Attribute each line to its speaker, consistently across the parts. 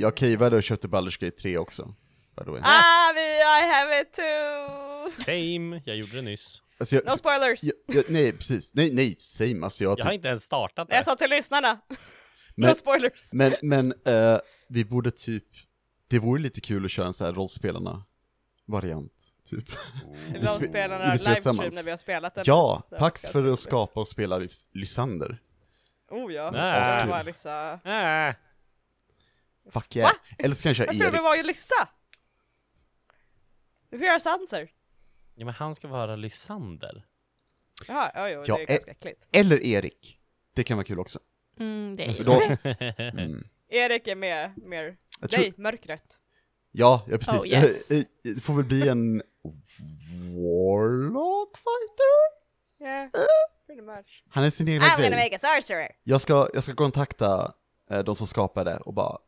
Speaker 1: Jag cavade och köpte Baldur's Gate 3 också. By the way.
Speaker 2: Ah, I have it too!
Speaker 3: Same, jag gjorde det nyss.
Speaker 1: Alltså, jag,
Speaker 2: No spoilers!
Speaker 1: jag, jag, nej, precis. Nej, nej, same. Alltså, jag,
Speaker 3: Jag har inte ens startat
Speaker 2: Jag
Speaker 3: det.
Speaker 2: sa till lyssnarna,
Speaker 1: men,
Speaker 2: no spoilers!
Speaker 1: men, men eh, vi borde typ, det vore lite kul att köra en sån här rollspelarna variant, typ.
Speaker 2: Några
Speaker 1: spelar
Speaker 2: livestream när vi har spelat det.
Speaker 1: Ja,
Speaker 2: var
Speaker 1: Pax för att skapa och spela Lys- Lysander.
Speaker 2: Oh ja,
Speaker 3: Nej.
Speaker 2: Lyssa.
Speaker 3: Äh,
Speaker 1: Fuck yeah. Eller så kan jag köra
Speaker 2: Varför
Speaker 1: Erik.
Speaker 2: var ju Lyssa? Du får göra Sanser.
Speaker 3: ja men han ska vara Lysander.
Speaker 2: Jaha, ja, jo,
Speaker 1: Ja,
Speaker 2: det är
Speaker 1: eh,
Speaker 2: ganska äckligt.
Speaker 1: Eller Erik. Det kan vara kul också.
Speaker 4: Mm, det är
Speaker 1: då, mm.
Speaker 2: Erik är mer, mer,
Speaker 1: jag tror,
Speaker 2: nej, mörkret.
Speaker 1: ja, ja, precis.
Speaker 4: Oh, yes.
Speaker 1: Eh, Det får väl bli en Warlock fighter?
Speaker 2: Yeah, pretty much.
Speaker 1: Han är sin egna
Speaker 2: I'm gonna
Speaker 1: grej.
Speaker 2: make a sorcerer!
Speaker 1: Jag ska, jag ska kontakta eh, de som skapade och bara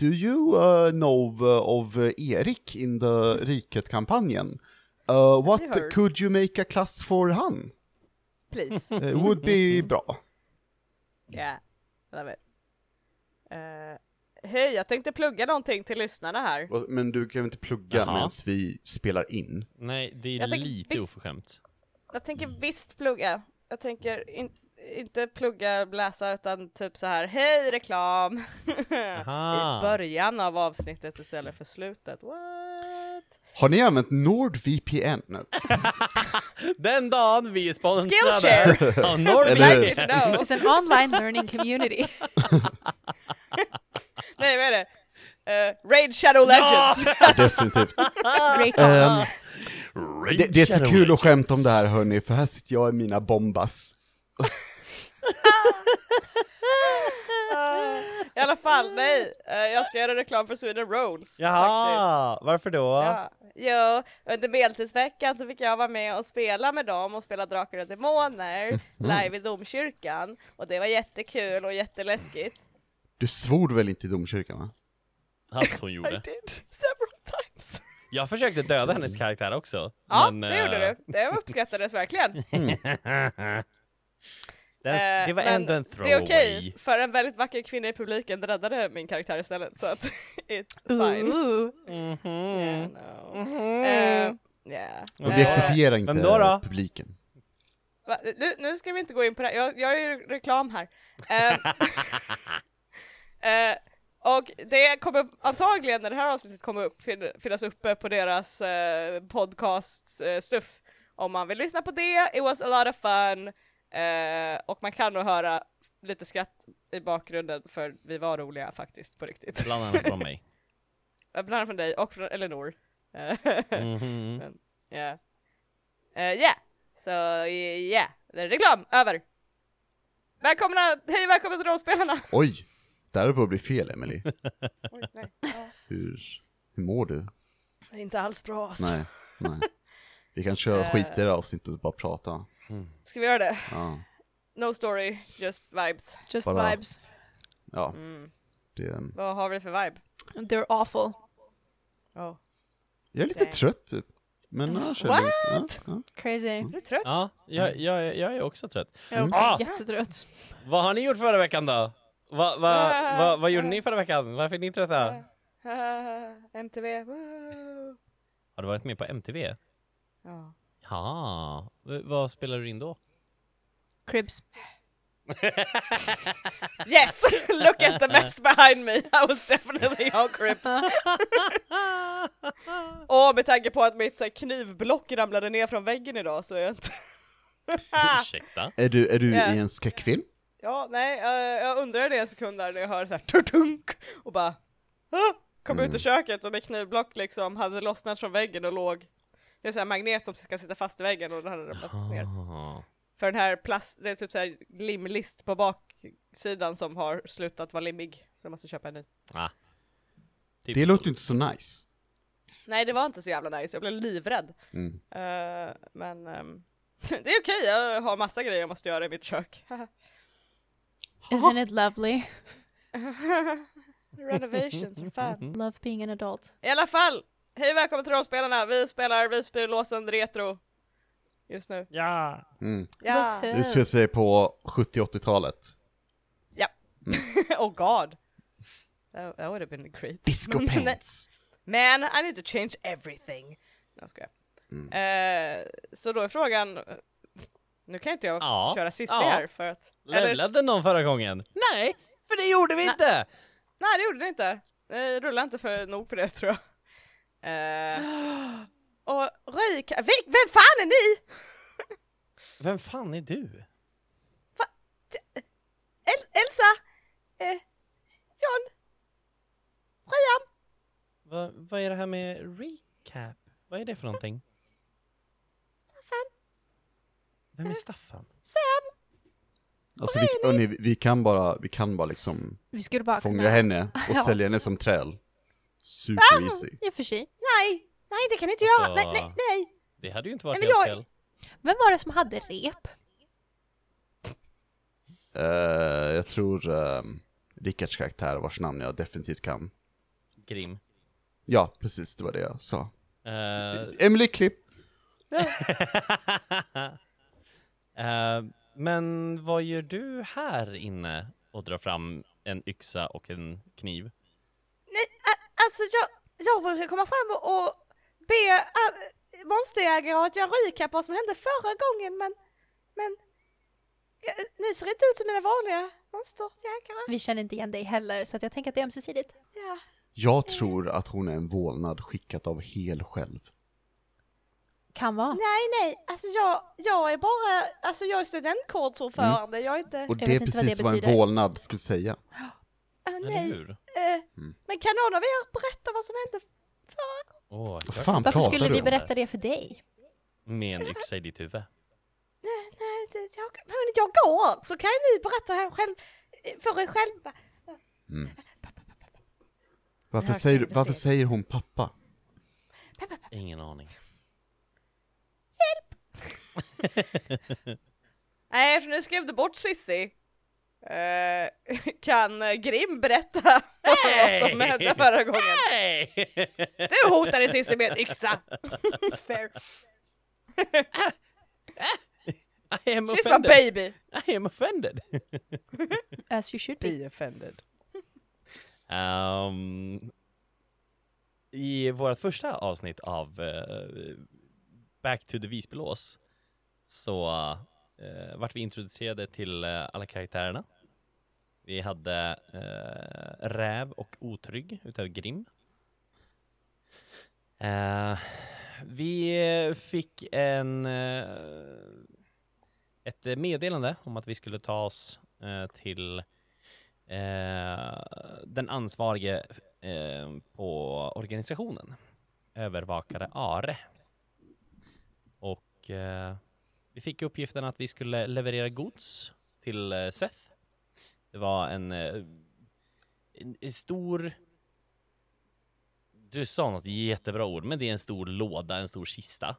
Speaker 1: Do you uh, know uh, of uh, Erik in the Riket-kampanjen? Uh, what could you make a class for han?
Speaker 2: Please.
Speaker 1: Uh, would be bra.
Speaker 2: Yeah, love it. Uh, Hej, jag tänkte plugga någonting till lyssnarna här.
Speaker 1: Men du kan ju inte plugga
Speaker 3: Jaha.
Speaker 1: medan vi spelar in.
Speaker 3: Nej, det är
Speaker 2: Jag
Speaker 3: lite oförskämt.
Speaker 2: Jag tänker visst plugga. Jag tänker in, inte plugga, läsa, utan typ så här, hej reklam! I början av avsnittet istället för slutet. What?
Speaker 1: Har ni använt NordVPN?
Speaker 3: Den dagen vi är sponsrade
Speaker 2: Skillshare!
Speaker 3: av
Speaker 2: know.
Speaker 4: It's an online learning community.
Speaker 2: Nej, vad är det? Uh, Raid Shadow Legends!
Speaker 1: Definitivt.
Speaker 3: Raid
Speaker 1: det, det är så kul att skämta om det här hörni, för här sitter jag i mina bombas.
Speaker 2: Ah, I alla fall, nej. Eh, jag ska göra reklam för Sweden Rolls. faktiskt.
Speaker 3: Jaha, varför då?
Speaker 2: Ja, jo, under medeltidsveckan så fick jag vara med och spela med dem och spela Drakar och Demoner live i domkyrkan. Och det var jättekul och jätteläskigt.
Speaker 1: Du svor väl inte i domkyrkan va?
Speaker 3: Allt hon
Speaker 2: I
Speaker 3: gjorde.
Speaker 2: did several times.
Speaker 3: Jag försökte döda hennes karaktär också.
Speaker 2: Ja,
Speaker 3: men,
Speaker 2: det gjorde
Speaker 3: eh,
Speaker 2: du. Det uppskattades verkligen.
Speaker 3: Den,
Speaker 2: Eh,
Speaker 3: det var
Speaker 2: men
Speaker 3: ändå en
Speaker 2: Det är
Speaker 3: throwaway.
Speaker 2: okej, för en väldigt vacker kvinna i publiken räddade min karaktär istället, så att it's fine.
Speaker 4: Ooh.
Speaker 3: Mhm.
Speaker 2: Yeah, no. Eh, yeah.
Speaker 1: Objektifiera
Speaker 3: vem
Speaker 1: inte
Speaker 3: då då?
Speaker 1: publiken.
Speaker 2: Va? Nu, nu ska vi inte gå in på det, jag, jag gör ju reklam här. Eh, eh, och det kommer antagligen när det här avsnittet kommer upp fin- finnas uppe på deras eh, podcast eh, stuff. Om man vill lyssna på det, it was a lot of fun. Eh, och man kan nog höra lite skratt i bakgrunden för vi var roliga faktiskt på riktigt.
Speaker 3: Bland annat från mig.
Speaker 2: Eh, Bland annat från dig och från Elinor. Eh,
Speaker 3: Mhm.
Speaker 2: Men, ja. Ja, så ja, Det är reklam, över! Välkomna, hej välkomna till rollspelarna!
Speaker 1: Oj! Där är på att bli fel Emily.
Speaker 2: Oj, nej. Ja.
Speaker 1: Hur, hur mår du?
Speaker 2: Det är inte alls bra alltså.
Speaker 1: Nej, nej. Vi kan köra skit i det här avsnittet och bara prata.
Speaker 2: Ska vi göra det?
Speaker 1: Ja,
Speaker 2: No story, just vibes.
Speaker 4: Just
Speaker 1: Bara-
Speaker 4: vibes.
Speaker 1: ja
Speaker 2: Mm.
Speaker 1: det,
Speaker 2: Vad har vi för vibe?
Speaker 4: They're awful.
Speaker 2: Oh.
Speaker 1: jag är lite
Speaker 2: Nej.
Speaker 1: trött typ. Men jag känner lite, ja, ja.
Speaker 4: Crazy.
Speaker 2: Är du trött?
Speaker 3: Ja, jag, jag, jag är också trött.
Speaker 4: Jag är också
Speaker 3: Ah!
Speaker 4: jättetrött.
Speaker 3: Vad har ni gjort förra veckan då? Va, va, va, vad gjorde ni förra veckan? Varför är ni trötta?
Speaker 2: MTV, woo!
Speaker 3: Har du varit med på MTV?
Speaker 2: Ja.
Speaker 3: Ja, v- vad spelar du in då?
Speaker 4: Cribs.
Speaker 2: Yes! Look at the mess behind me! I was definitely on Crips. Och med tanke på att mitt så här, knivblock ramlade ner från väggen idag så är jag inte...
Speaker 3: Ursäkta?
Speaker 1: Är du, är du
Speaker 2: Ja.
Speaker 1: i en skräckfilm?
Speaker 2: Ja, nej, jag, jag undrade det en sekund där när jag hörde såhär tutunk och bara ah! kom ut ur köket och mitt knivblock liksom hade lossnat från väggen och låg det är så här magnet som ska sitta fast i väggen och den hade ramlat ner.
Speaker 3: Ah.
Speaker 2: För den här plast, det är typ så här limlist på baksidan som har slutat vara limmig. Så jag måste köpa en ny.
Speaker 3: Ah. Typ
Speaker 1: Det låter inte så nice.
Speaker 2: Nej det var inte så jävla nice, jag blev livrädd.
Speaker 1: Mm.
Speaker 2: Eh, men ehm, det är okej, jag har massa grejer jag måste göra i mitt kök.
Speaker 4: Isn't it lovely?
Speaker 2: Renovations are fun.
Speaker 4: Love being an adult.
Speaker 2: I alla fall, hej välkommen till rollspelarna, vi spelar Visbylåsen Retro just nu.
Speaker 3: Ja!
Speaker 1: Mm.
Speaker 2: Ja!
Speaker 1: Det skulle säga på 70-80-talet.
Speaker 2: oh god. That, that would have been great.
Speaker 1: Disco
Speaker 2: Men-
Speaker 1: pants!
Speaker 2: Man, I need to change everything. Jag skojar.
Speaker 1: Mm.
Speaker 2: Eh, så då är frågan, nu kan inte jag
Speaker 3: Ja.
Speaker 2: köra Cissi
Speaker 3: Ja.
Speaker 2: här för att... Eller,
Speaker 3: Levlade någon förra gången? Nej, för det gjorde vi
Speaker 2: Nej.
Speaker 3: inte!
Speaker 2: nej det gjorde det inte. Det rullar inte för nog på det tror jag. Eh, och Röjka, vem, fan är ni?
Speaker 3: Vem fan är du?
Speaker 2: El, Elsa? Eh, John? Brian?
Speaker 3: Va, vad är det här med recap? Vad är det för någonting?
Speaker 2: Staffan?
Speaker 3: Vem är Staffan?
Speaker 2: Sam?
Speaker 1: Alltså vi, hörni, vi- kan bara, vi kan bara liksom
Speaker 4: Vi skulle bara
Speaker 1: fånga
Speaker 4: kunna...
Speaker 1: henne och
Speaker 4: Ja.
Speaker 1: sälja henne som träl. Super easy.
Speaker 4: I och för sig.
Speaker 2: Nej, nej det kan inte
Speaker 3: Alltså-
Speaker 2: göra. Nej, nej, nej.
Speaker 3: Det hade ju inte varit
Speaker 2: Nej, men
Speaker 3: helt
Speaker 2: jag-
Speaker 3: fel.
Speaker 4: Vem var det som hade rep?
Speaker 1: Eh, jag tror um, Rickards karaktär vars namn jag definitivt kan.
Speaker 3: Grim.
Speaker 1: Ja, precis, det var det jag sa.
Speaker 3: Eh,
Speaker 1: Emily Klipp.
Speaker 3: Eh, men vad gör du här inne och drar fram en yxa och en kniv?
Speaker 2: nej alltså jag, jag brukar komma fram och, be monsterjägare att göra recap vad som hände förra gången men, men eh, ni ser inte ut som mina vanliga monsterjägare.
Speaker 4: Vi känner inte igen dig heller, så att jag tänker att det är ömsesidigt.
Speaker 2: Ja.
Speaker 1: Jag tror att hon är en vålnad skickat av Hel själv.
Speaker 4: Kan vara.
Speaker 2: Nej, nej, alltså jag, jag är bara, alltså jag är studentkårsordförande, jag är inte,
Speaker 1: Och
Speaker 4: Jag
Speaker 1: det är
Speaker 4: vad
Speaker 1: precis
Speaker 4: det
Speaker 1: vad, en vålnad skulle säga.
Speaker 2: Ah, nej.
Speaker 3: hur?
Speaker 2: Eh,
Speaker 1: Mm.
Speaker 2: Men kan någon av er berätta vad som hände förra gången?
Speaker 3: Åh,
Speaker 1: Vad
Speaker 3: jag
Speaker 1: fan
Speaker 4: Varför skulle vi berätta det för dig?
Speaker 3: Med en yxa i ditt huvud.
Speaker 2: Nej, nej, det, jag, men jag går, så kan ni berätta här själv, eh, för er själva.
Speaker 1: Mm. Varför, säger, varför säger hon pappa?
Speaker 3: Ingen aning.
Speaker 2: Nej, eftersom ni skrämde bort Sissi kan eh, Grim berätta vad som hände förra gången.
Speaker 3: Nej!
Speaker 2: Du hotade Sissi med en yxa!
Speaker 4: Fair.
Speaker 3: I am
Speaker 2: She's my
Speaker 3: offended.
Speaker 2: baby!
Speaker 3: I am offended.
Speaker 4: As you should be.
Speaker 2: Be offended.
Speaker 3: Ehm, I vårt första avsnitt av eh, Back to the Visbylås så eh, vart vi introducerade till eh, alla karaktärerna. Vi hade eh, Räv och Otrygg utav Grim. Eh, vi fick en eh, ett meddelande om att vi skulle ta oss eh, till eh, den ansvarige eh, på organisationen, övervakare Are. Och eh, vi fick uppgiften att vi skulle leverera gods till eh, Seth. Det var en, eh, en, en stor du sa något jättebra ord, men det är en stor låda, en stor kista.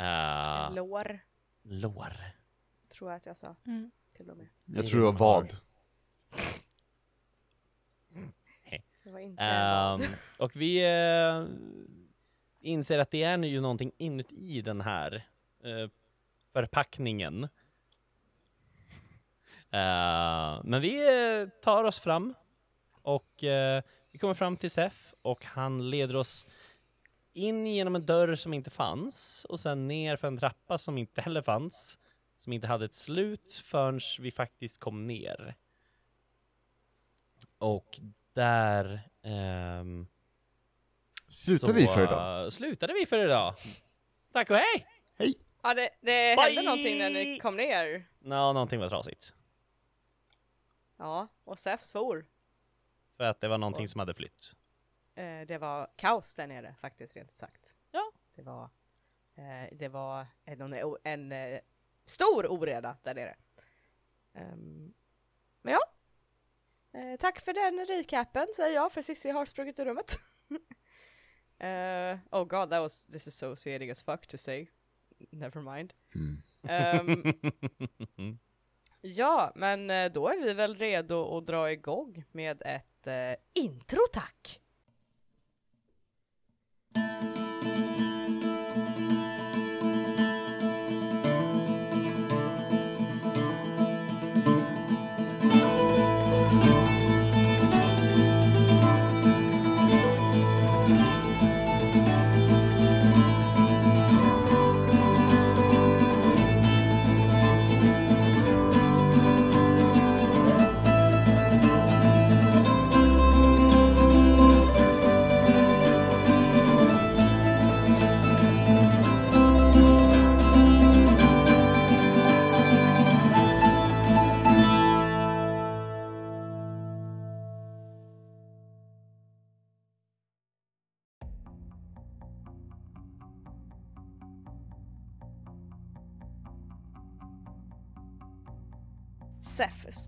Speaker 3: Uh,
Speaker 2: Lår,
Speaker 3: lår.
Speaker 2: tror jag att jag sa
Speaker 4: Mm.
Speaker 2: till och med.
Speaker 1: Jag tror det var vad.
Speaker 2: Det var inte vad.
Speaker 3: och vi eh, inser att det är ju någonting inuti den här eh, förpackningen. Eh, men vi eh, tar oss fram och eh, vi kommer fram till Sef och han leder oss in genom en dörr som inte fanns och sen ner för en trappa som inte heller fanns, som inte hade ett slut förrän vi faktiskt kom ner. Och där ehm,
Speaker 1: Slutar
Speaker 3: så,
Speaker 1: vi för idag?
Speaker 3: slutade vi för idag. Tack och hej!
Speaker 2: Ja, det, det hände någonting när ni kom ner.
Speaker 3: Nå, någonting var trasigt.
Speaker 2: Ja, och Sef svor.
Speaker 3: För att det var någonting som hade flytt.
Speaker 2: Eh, det var kaos där nere faktiskt, rent ut sagt.
Speaker 3: Ja.
Speaker 2: Det var, eh, det var en, en, en eh, stor oreda där nere. Ehm, men ja. Eh, tack för den recapen säger jag, för Cissi har sprungit ur rummet. Eh, oh god, that was disassociating as fuck to say. Never mind.
Speaker 1: Mm.
Speaker 2: Ehm, ja, men eh, då är vi väl redo att dra igång med ett eh, intro tack!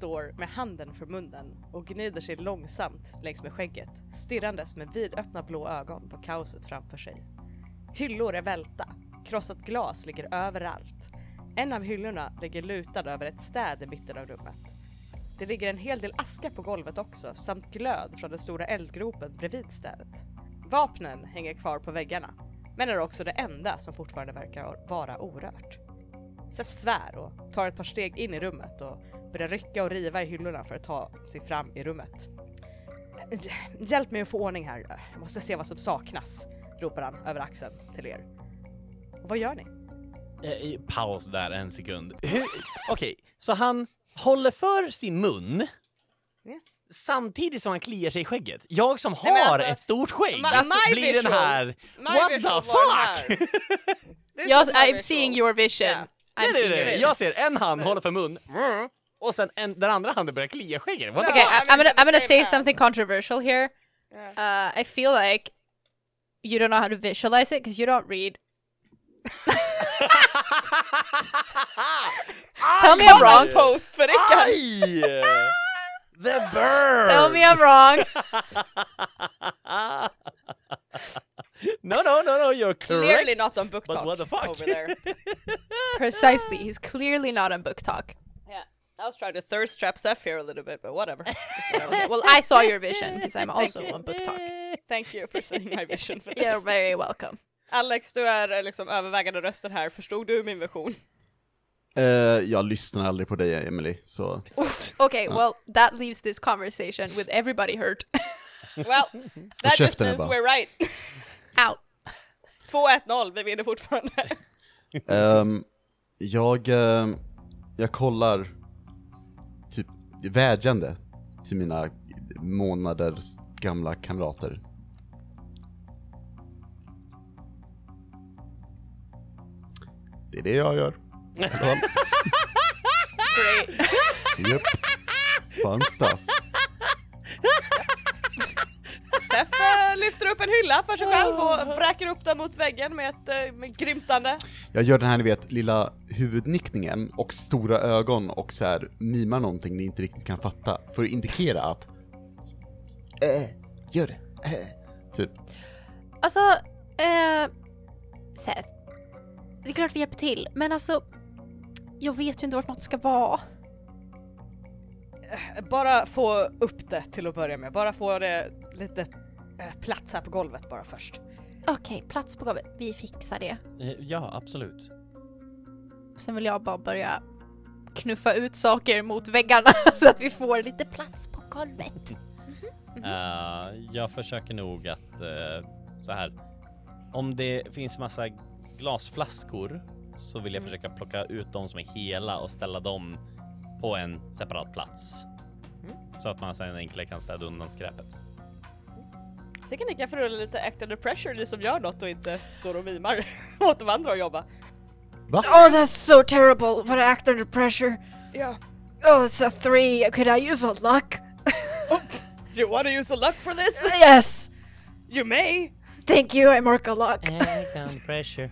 Speaker 2: Står med handen för munnen och gnider sig långsamt längs med skägget, stirrandes med vidöppna blå ögon på kaoset framför sig. Hyllor är välta, krossat glas ligger överallt. En av hyllorna ligger lutad över ett städ i mitten av rummet. Det ligger en hel del aska på golvet också, samt glöd från den stora eldgropen bredvid städet. Vapnen hänger kvar på väggarna, men är också det enda som fortfarande verkar vara orört. Sef svär och tar ett par steg in i rummet och börjar rycka och riva i hyllorna för att ta sig fram i rummet. "Hj- Hjälp mig att få ordning här, jag måste se vad som saknas, ropar han över axeln till er. Och vad gör ni?
Speaker 3: Eh, paus där en sekund. Okej, så han håller för sin mun
Speaker 2: Ja.
Speaker 3: samtidigt som han kliar sig i skägget. Jag som
Speaker 2: Nej,
Speaker 3: har
Speaker 2: alltså,
Speaker 3: ett stort skägg
Speaker 2: my- my
Speaker 3: blir den här
Speaker 2: My
Speaker 3: What the fuck?
Speaker 2: här.
Speaker 4: Jag, I'm seeing your vision.
Speaker 2: Yeah.
Speaker 4: I'm
Speaker 3: Nej, nej, nej. Jag ser en hand håller för mun och sen en, den andra handen börjar klia skägget. What
Speaker 4: Okay, I'm gonna I'm gonna say something controversial here.
Speaker 2: Yeah.
Speaker 4: Uh, I feel like you don't know how to visualize it because you don't read. Tell me I'm wrong.
Speaker 2: Post för Rickard!
Speaker 3: The bird!
Speaker 4: Tell me I'm wrong.
Speaker 3: No, no, no, no, you're
Speaker 2: Clearly
Speaker 3: correct.
Speaker 2: not on book
Speaker 3: But
Speaker 2: talk
Speaker 3: what the fuck?
Speaker 2: over there.
Speaker 4: Precisely. He's clearly not on book talk.
Speaker 2: Yeah. I was trying to thirst trap Seth here a little bit, but whatever.
Speaker 4: Okay, well, I saw your vision because I'm also on book talk.
Speaker 2: Thank you for seeing my vision for this.
Speaker 4: You're very welcome.
Speaker 2: Alex, du är eh, liksom övervägande rösten här. Förstod du min vision?
Speaker 1: Eh, jag lyssnar aldrig på dig Emily, så...
Speaker 4: Okay, well, that leaves this conversation with everybody hurt.
Speaker 2: Well, that just
Speaker 1: käften,
Speaker 2: means
Speaker 1: Ebba.
Speaker 2: we're right.
Speaker 4: Out.
Speaker 2: 2-1-0, vi vinner fortfarande.
Speaker 1: Ehm, jag, ehm, jag kollar typ vädjande till mina månaders gamla kamrater. Det är det jag gör.
Speaker 4: Great.
Speaker 1: Japp. Fun stuff.
Speaker 2: Eh, lyfter upp en hylla för sig själv och vräker upp den mot väggen med ett eh, med grymtande.
Speaker 1: Jag gör den här ni vet, lilla huvudnickningen och stora ögon och så här mimar någonting ni inte riktigt kan fatta för att indikera att äh, gör det, äh, typ.
Speaker 4: Alltså, eh, Seth. Det är klart vi hjälper till, men alltså, jag vet ju inte vart något ska vara.
Speaker 2: Bara få upp det till att börja med, bara få det lite eh, plats här på golvet bara först.
Speaker 4: Okej, plats på golvet. Vi fixar det.
Speaker 3: Eh, Ja, absolut.
Speaker 4: Sen vill jag bara börja knuffa ut saker mot väggarna så att vi får lite plats på golvet.
Speaker 3: Eh, jag försöker nog att eh, så här. Om det finns massa glasflaskor så vill jag försöka plocka ut de som är hela och ställa dem på en separat plats. Så att man sen enklare kan städa undan skräpet.
Speaker 2: Ni kan få rulla lite act under pressure, ni som gör något och inte står och mimar åt de andra att jobba.
Speaker 1: Va?
Speaker 4: Oh, that's so terrible. I act under pressure.
Speaker 2: Ja.
Speaker 4: Oh, it's a three. Could I use a luck?
Speaker 2: Do you wanna use a luck for this?
Speaker 4: yes.
Speaker 2: You may!
Speaker 4: Thank you. I mark a luck.
Speaker 3: pressure.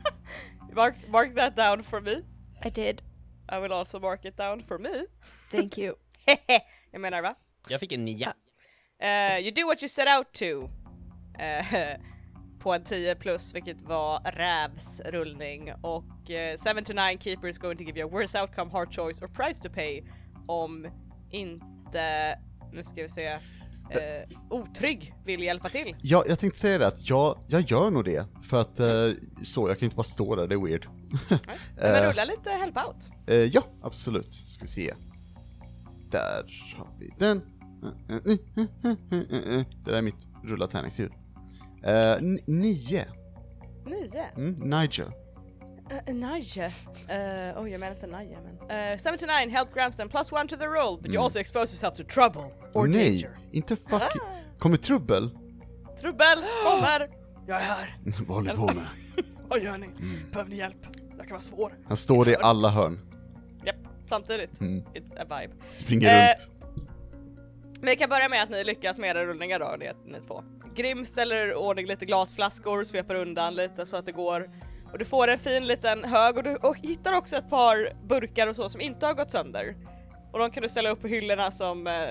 Speaker 2: Mark, mark that down for me.
Speaker 4: I did.
Speaker 2: I will also mark it down for me.
Speaker 4: Thank you.
Speaker 2: jag menar va?
Speaker 3: Jag fick en nia.
Speaker 2: Uh, you do what you set out to. Eh, på en 10 plus, vilket var Rävs rullning. Och 7 to 9 keeper is going to give you a worse outcome, hard choice or price to pay. Om inte, nu ska vi se, eh, otrygg vill hjälpa till.
Speaker 1: Ja, jag tänkte säga det att jag, jag gör nog det, för att eh, så, jag kan inte bara stå där, det är weird.
Speaker 2: Men
Speaker 1: Eh,
Speaker 2: rulla lite help out.
Speaker 1: eh, ja, absolut, ska vi se. Där har vi den. Det där är mitt rulla tärningsljud. Eh, n- nio.
Speaker 2: 9.
Speaker 1: Mm, Nigel.
Speaker 2: Uh, Naja. Uh, oh, jag menar inte Naja, men... Uh, 7 to 9, help Gramston, plus one to the roll, but you also expose yourself to trouble or
Speaker 1: Nej,
Speaker 2: danger.
Speaker 1: inte fuck. Kommer trubbel?
Speaker 2: Trubbel kommer! Jag är här.
Speaker 1: Vad håller du på med?
Speaker 2: Vad gör ni? Behöver ni hjälp? Jag kan vara svår.
Speaker 1: Han står i alla hörn,
Speaker 2: Japp, samtidigt.
Speaker 1: Mm.
Speaker 2: It's a vibe.
Speaker 1: springer
Speaker 2: Eh,
Speaker 1: runt.
Speaker 2: Vi kan börja med att ni lyckas med era rullningar då, ni, ni två. Grim ställer ordning lite glasflaskor, sveper undan lite så att det går. Och du får en fin liten hög och du och hittar också ett par burkar och så som inte har gått sönder. Och de kan du ställa upp på hyllorna som eh,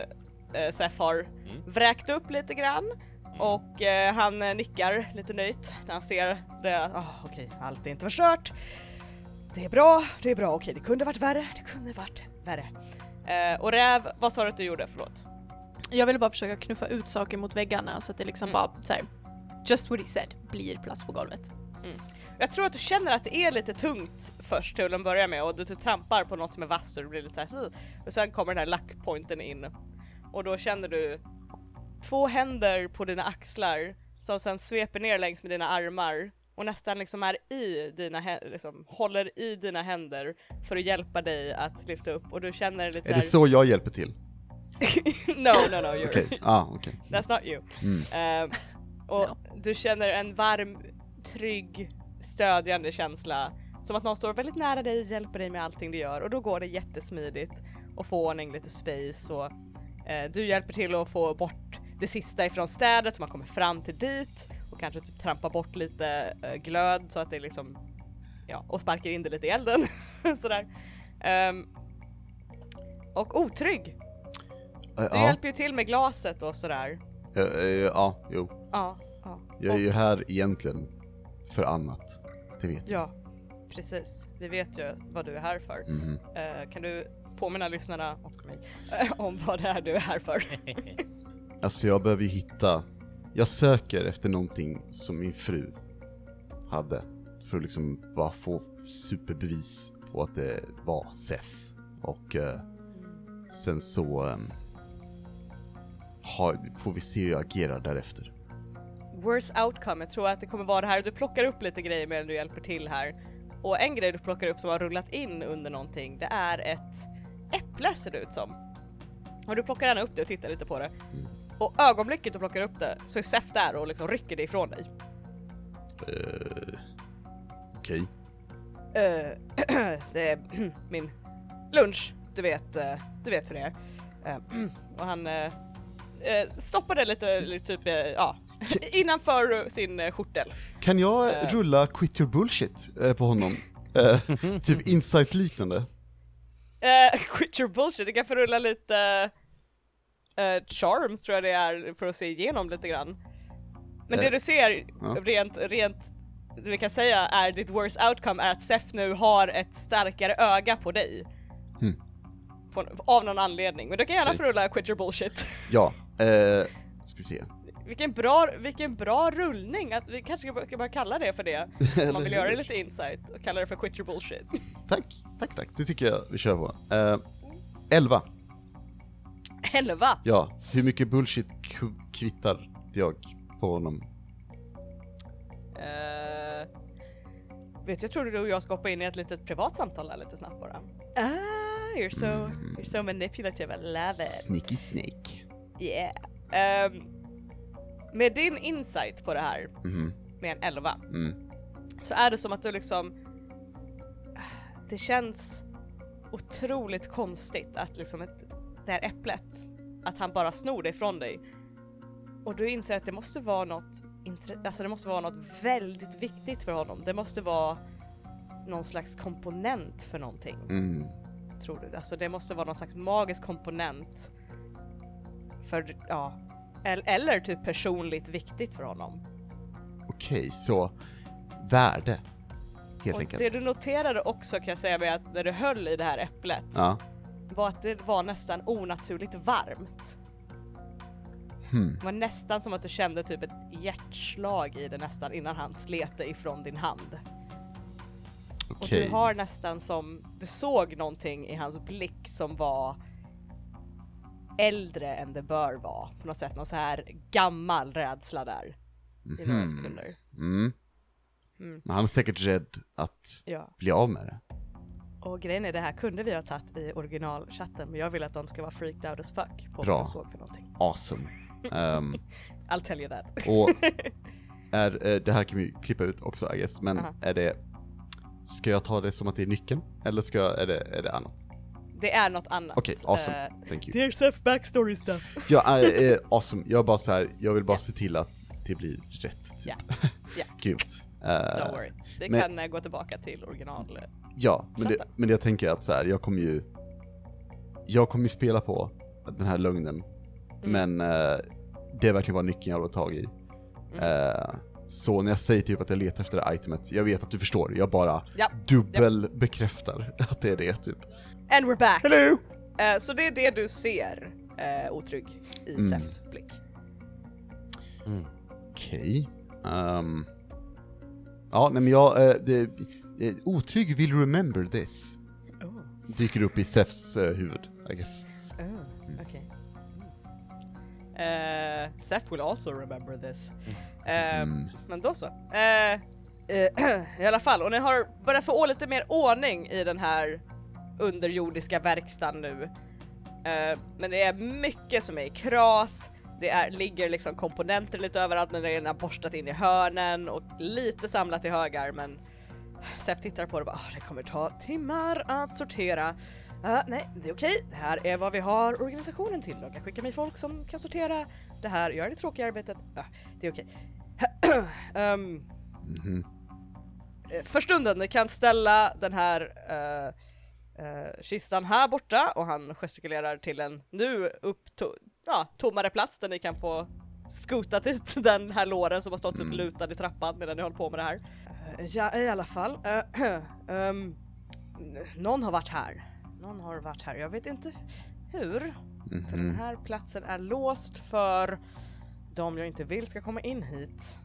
Speaker 2: eh, Seth har vräkt upp lite grann. Och eh, han eh, nickar lite nöjt när han ser det. Ah, Okej, allt är inte förstört. Det är bra, det är bra. Okej, det kunde varit värre. Det kunde varit värre. Eh, och Räv, vad sa du att du gjorde? Förlåt.
Speaker 4: Jag ville bara försöka knuffa ut saker mot väggarna så att det liksom
Speaker 2: Mm.
Speaker 4: bara så här, just what he said, blir plats på golvet.
Speaker 2: Jag tror att du känner att det är lite tungt först till att börja med och du typ trampar på något som är vasst och du blir lite såhär och sen kommer den här lackpointen in och då känner du två händer på dina axlar som sen sveper ner längs med dina armar och nästan liksom är i dina hä- liksom håller i dina händer för att hjälpa dig att lyfta upp och du känner lite
Speaker 1: Är det så jag hjälper till?
Speaker 2: No no no you're
Speaker 1: Okej, ah, okej.
Speaker 2: That's not you.
Speaker 1: Mm.
Speaker 2: Eh, och du känner en varm, trygg, stödjande känsla. Som att någon står väldigt nära dig och hjälper dig med allting du gör och då går det jättesmidigt och få ordning lite space och eh, du hjälper till att få bort det sista ifrån städet så man kommer fram till dit och kanske typ trampar bort lite eh, glöd så att det liksom ja, och sparkar in det lite i elden sådär. Ehm, och otrygg. Du
Speaker 1: ja,
Speaker 2: hjälper ju till med glaset och sådär.
Speaker 1: eh, eh, ja, jo.
Speaker 2: Ja, ja.
Speaker 1: Jag är ju här egentligen för annat. Det vet jag.
Speaker 2: Ja, precis. Vi vet ju vad du är här för. Eh, kan du påminna lyssnarna och mig eh, om vad det är du är här för?
Speaker 1: Alltså jag behöver ju hitta, jag söker efter någonting som min fru hade. För att liksom bara få superbevis på att det var Seth. Och eh, sen så ehm, har, får vi se hur jag agerar därefter.
Speaker 2: Worst outcome, jag tror att det kommer vara det här, du plockar upp lite grejer medan du hjälper till här. Och en grej du plockar upp som har rullat in under någonting, det är ett äpple ser det ut som. Och du plockar gärna upp det och tittar lite på det. Och ögonblicket du plockar upp det så är Seth där och liksom rycker det ifrån dig.
Speaker 1: Eh, Okej.
Speaker 2: Eh, det är min lunch, du vet, eh, du vet hur det är. Eh, och han eh, stoppade lite, lite typ, eh, ja, innanför sin eh, skjortel.
Speaker 1: Kan jag
Speaker 2: Eh.
Speaker 1: rulla quit your bullshit på honom? Typ insight-liknande.
Speaker 2: Eh, quit your bullshit, du kan få rulla lite charm tror jag det är för att se igenom lite grann. Men det du ser
Speaker 1: ja.
Speaker 2: rent, rent, det vi kan säga är ditt worst outcome är att Seth nu har ett starkare öga på dig. På, av någon anledning, men du kan gärna få rulla quit your bullshit.
Speaker 1: Ja, eh, ska vi se.
Speaker 2: Vilken bra, vilken bra rullning, att vi kanske ska ska bara kalla det för det. Om man vill göra det lite insight och kalla det för quit your bullshit.
Speaker 1: Tack, tack, tack. Det tycker jag vi kör på. Eh, 11.
Speaker 2: 11!
Speaker 1: Ja, hur mycket bullshit kvittar jag på honom?
Speaker 2: Uh, vet jag tror du och jag ska hoppa in i ett litet privat samtal där lite snabbt bara. Ah, you're so, you're so manipulative, I love it.
Speaker 1: Sneaky snake.
Speaker 2: Yeah. Ehm, med din insight på det här,
Speaker 1: Mhm,
Speaker 2: med en 11,
Speaker 1: mm.
Speaker 2: så är det som att du liksom... Det känns otroligt konstigt att liksom ett, det här äpplet, att han bara snor det ifrån dig. Och du inser att det måste vara något, alltså det måste vara något väldigt viktigt för honom. Det måste vara någon slags komponent för någonting,
Speaker 1: Mm.
Speaker 2: Tror du? Alltså det måste vara någon slags magisk komponent för, ja, eller, typ personligt viktigt för honom.
Speaker 1: Okej, så värde. Helt
Speaker 2: Och
Speaker 1: enkelt.
Speaker 2: det du noterade också kan jag säga med att när du höll i det här äpplet
Speaker 1: Ja.
Speaker 2: var att det var nästan onaturligt varmt.
Speaker 1: Hmm.
Speaker 2: Det var nästan som att du kände typ ett hjärtslag i det nästan innan han slet det ifrån din hand. Och du har nästan som, du såg någonting i hans blick som var äldre än det bör vara. På något sätt någon så här gammal rädsla där. I några
Speaker 1: Mhm.
Speaker 2: sekunder.
Speaker 1: Mm.
Speaker 2: Mm.
Speaker 1: Men han är säkert rädd att
Speaker 2: Ja.
Speaker 1: bli av med det.
Speaker 2: Och grejen är det här kunde vi ha tagit i originalchatten men jag vill att de ska vara freaked out as fuck på
Speaker 1: Bra.
Speaker 2: vad de såg för någonting.
Speaker 1: Awesome. Ehm,
Speaker 2: I'll tell you that.
Speaker 1: och är, eh, det här kan vi klippa ut också I guess, men
Speaker 2: Aha.
Speaker 1: är det, ska jag ta det som att det är nyckeln? Eller ska jag, är det, är det annat?
Speaker 2: Det är något annat.
Speaker 1: Okej, awesome.
Speaker 2: Eh,
Speaker 1: Thank you.
Speaker 2: There's Seth backstory stuff.
Speaker 1: Ja, äh, eh, awesome. Jag bara så här, jag vill bara se till att det blir rätt typ.
Speaker 2: Ja. Ja.
Speaker 1: Grymt. Eh,
Speaker 2: Don't worry. Vi
Speaker 1: men-
Speaker 2: kan eh, gå tillbaka till original.
Speaker 1: Ja, men, det, men jag tänker att så här, jag kommer ju jag kommer ju spela på den här lögnen, men eh, det är verkligen vad nyckeln jag har tag i. Eh, så när jag säger typ att jag letar efter det itemet, jag vet att du förstår, jag bara
Speaker 2: Ja.
Speaker 1: dubbel bekräftar att det är det typ.
Speaker 2: And we're back!
Speaker 1: Hello!
Speaker 2: Eh, så det är det du ser, eh, otrygg, i
Speaker 1: Mm.
Speaker 2: Zephs blick.
Speaker 1: Okej. Ehm. ja, nej men jag, eh, det, otrygg vill remember this. Dyker upp i Sefs huvud, I guess.
Speaker 2: Oh, okay. Uh, Seth will also remember this. Eh,
Speaker 1: Mm.
Speaker 2: Men då så. Eh, eh, I alla fall, och ni har börjat få lite mer ordning i den här underjordiska verkstaden nu. Men det är mycket som är i kras, det är, ligger liksom komponenter lite överallt när det är borstat in i hörnen och lite samlat i högar men Seth tittar på det och bara "Ah, det kommer ta timmar att sortera. Ah, nej, det är okej. Det här är vad vi har organisationen till. De kan skicka mig folk som kan sortera det här, göra det tråkiga arbetet. Ah, det är okej.
Speaker 1: Mhm.
Speaker 2: eh, för stunden, ni kan ställa den här eh, eh, kistan här borta och han gestikulerar till en nu upp to- ja, tommare plats där ni kan få skota till den här låren som har stått
Speaker 1: Mm.
Speaker 2: upp lutad i trappan medan ni håller på med det här. Ja, i alla fall. ehm, n- någon har varit här. Någon har varit här. Jag vet inte hur. För den
Speaker 1: Mhm.
Speaker 2: här platsen är låst för de jag inte vill ska komma in hit.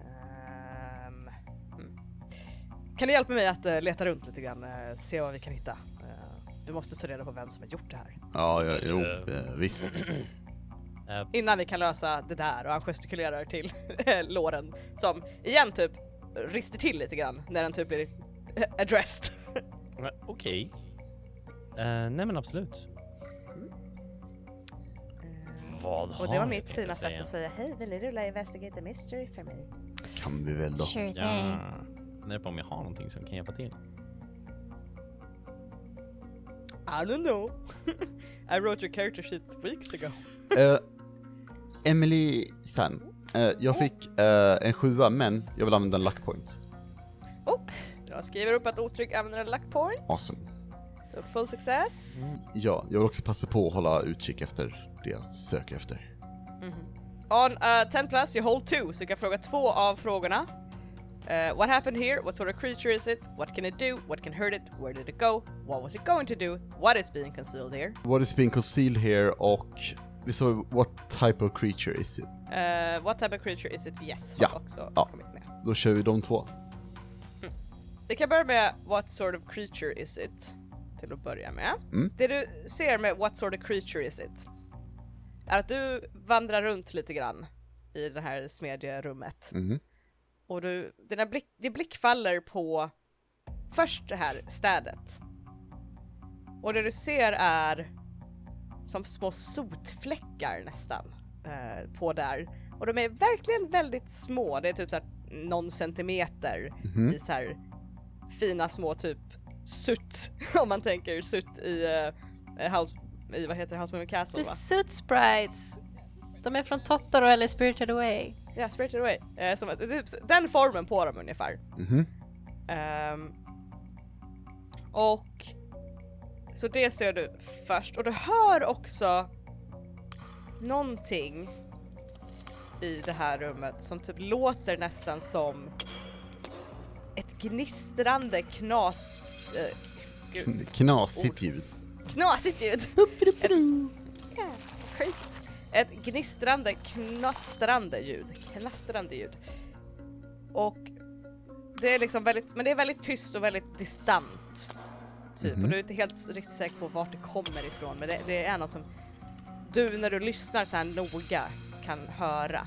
Speaker 2: Ehm, hmm. Kan du hjälpa mig att eh, leta runt lite grann, eh, se vad vi kan hitta? Eh, du måste ta reda på vem som har gjort det här.
Speaker 1: Ja, ja, jo, visst.
Speaker 2: Innan vi kan lösa det där och han gestikulerar till låren som igen typ rister till lite grann när den typ blir addressed.
Speaker 3: Okej. Eh, nej men absolut. Vad har
Speaker 2: och det var mitt fina sätt att säga hej, vill du rulla Investigate the Mystery för mig?
Speaker 1: Kan vi väl då.
Speaker 4: Sure thing.
Speaker 3: Ja. Funderar på om jag har någonting som kan hjälpa till.
Speaker 2: I don't know. I wrote your character sheet weeks ago.
Speaker 1: Eh, Emily San, eh, jag fick eh, en sjua men jag vill använda en luck point.
Speaker 2: Jag skriver upp att otrygg använder en luck point.
Speaker 1: Awesome.
Speaker 2: Så full success.
Speaker 1: Ja, jag vill också passa på att hålla utkik efter det jag söker efter.
Speaker 2: On uh, 10 plus you hold two, så du kan fråga två av frågorna. Uh, what happened here? What sort of creature is it? What can it do? What can hurt it? Where did it go? What was it going to do? What is being concealed here?
Speaker 1: What is being concealed here och vi sa what type of creature is it?
Speaker 2: Uh, what type of creature is it? Yes,
Speaker 1: Ja.
Speaker 2: också
Speaker 1: Ja.
Speaker 2: kommit med.
Speaker 1: Då kör vi de två.
Speaker 2: Vi kan börja med what sort of creature is it? Till att börja med.
Speaker 1: Mm.
Speaker 2: Det du ser med what sort of creature is it? Är att du vandrar runt lite grann i det här smedjerummet.
Speaker 1: Mhm.
Speaker 2: Och du, dina blick, din blick faller på först det här städet. Och det du ser är som små sotfläckar nästan eh, på där. Och de är verkligen väldigt små, det är typ såhär någon centimeter
Speaker 1: Mhm.
Speaker 2: i så här fina små typ sutt, om man tänker sutt i uh, House, i vad heter det, House Moving Castle
Speaker 4: The
Speaker 2: va?
Speaker 4: Soot Sprites. De är från Totoro eller Spirited Away.
Speaker 2: Ja, Spirited Away. Eh, som, typ den formen på dem ungefär.
Speaker 1: Mhm.
Speaker 2: Ehm, och så det ser du först och du hör också någonting i det här rummet som typ låter nästan som ett gnistrande knas... gud,
Speaker 1: Kn- Knasigt ljud.
Speaker 2: Knasigt ljud! Yeah, crazy. Ett gnistrande, knastrande ljud. Knastrande ljud. Och det är liksom väldigt, men det är väldigt tyst och väldigt distant. Typ,
Speaker 1: Mhm.
Speaker 2: och du är inte helt riktigt säker på vart det kommer ifrån, men det, det är något som du när du lyssnar så här noga kan höra.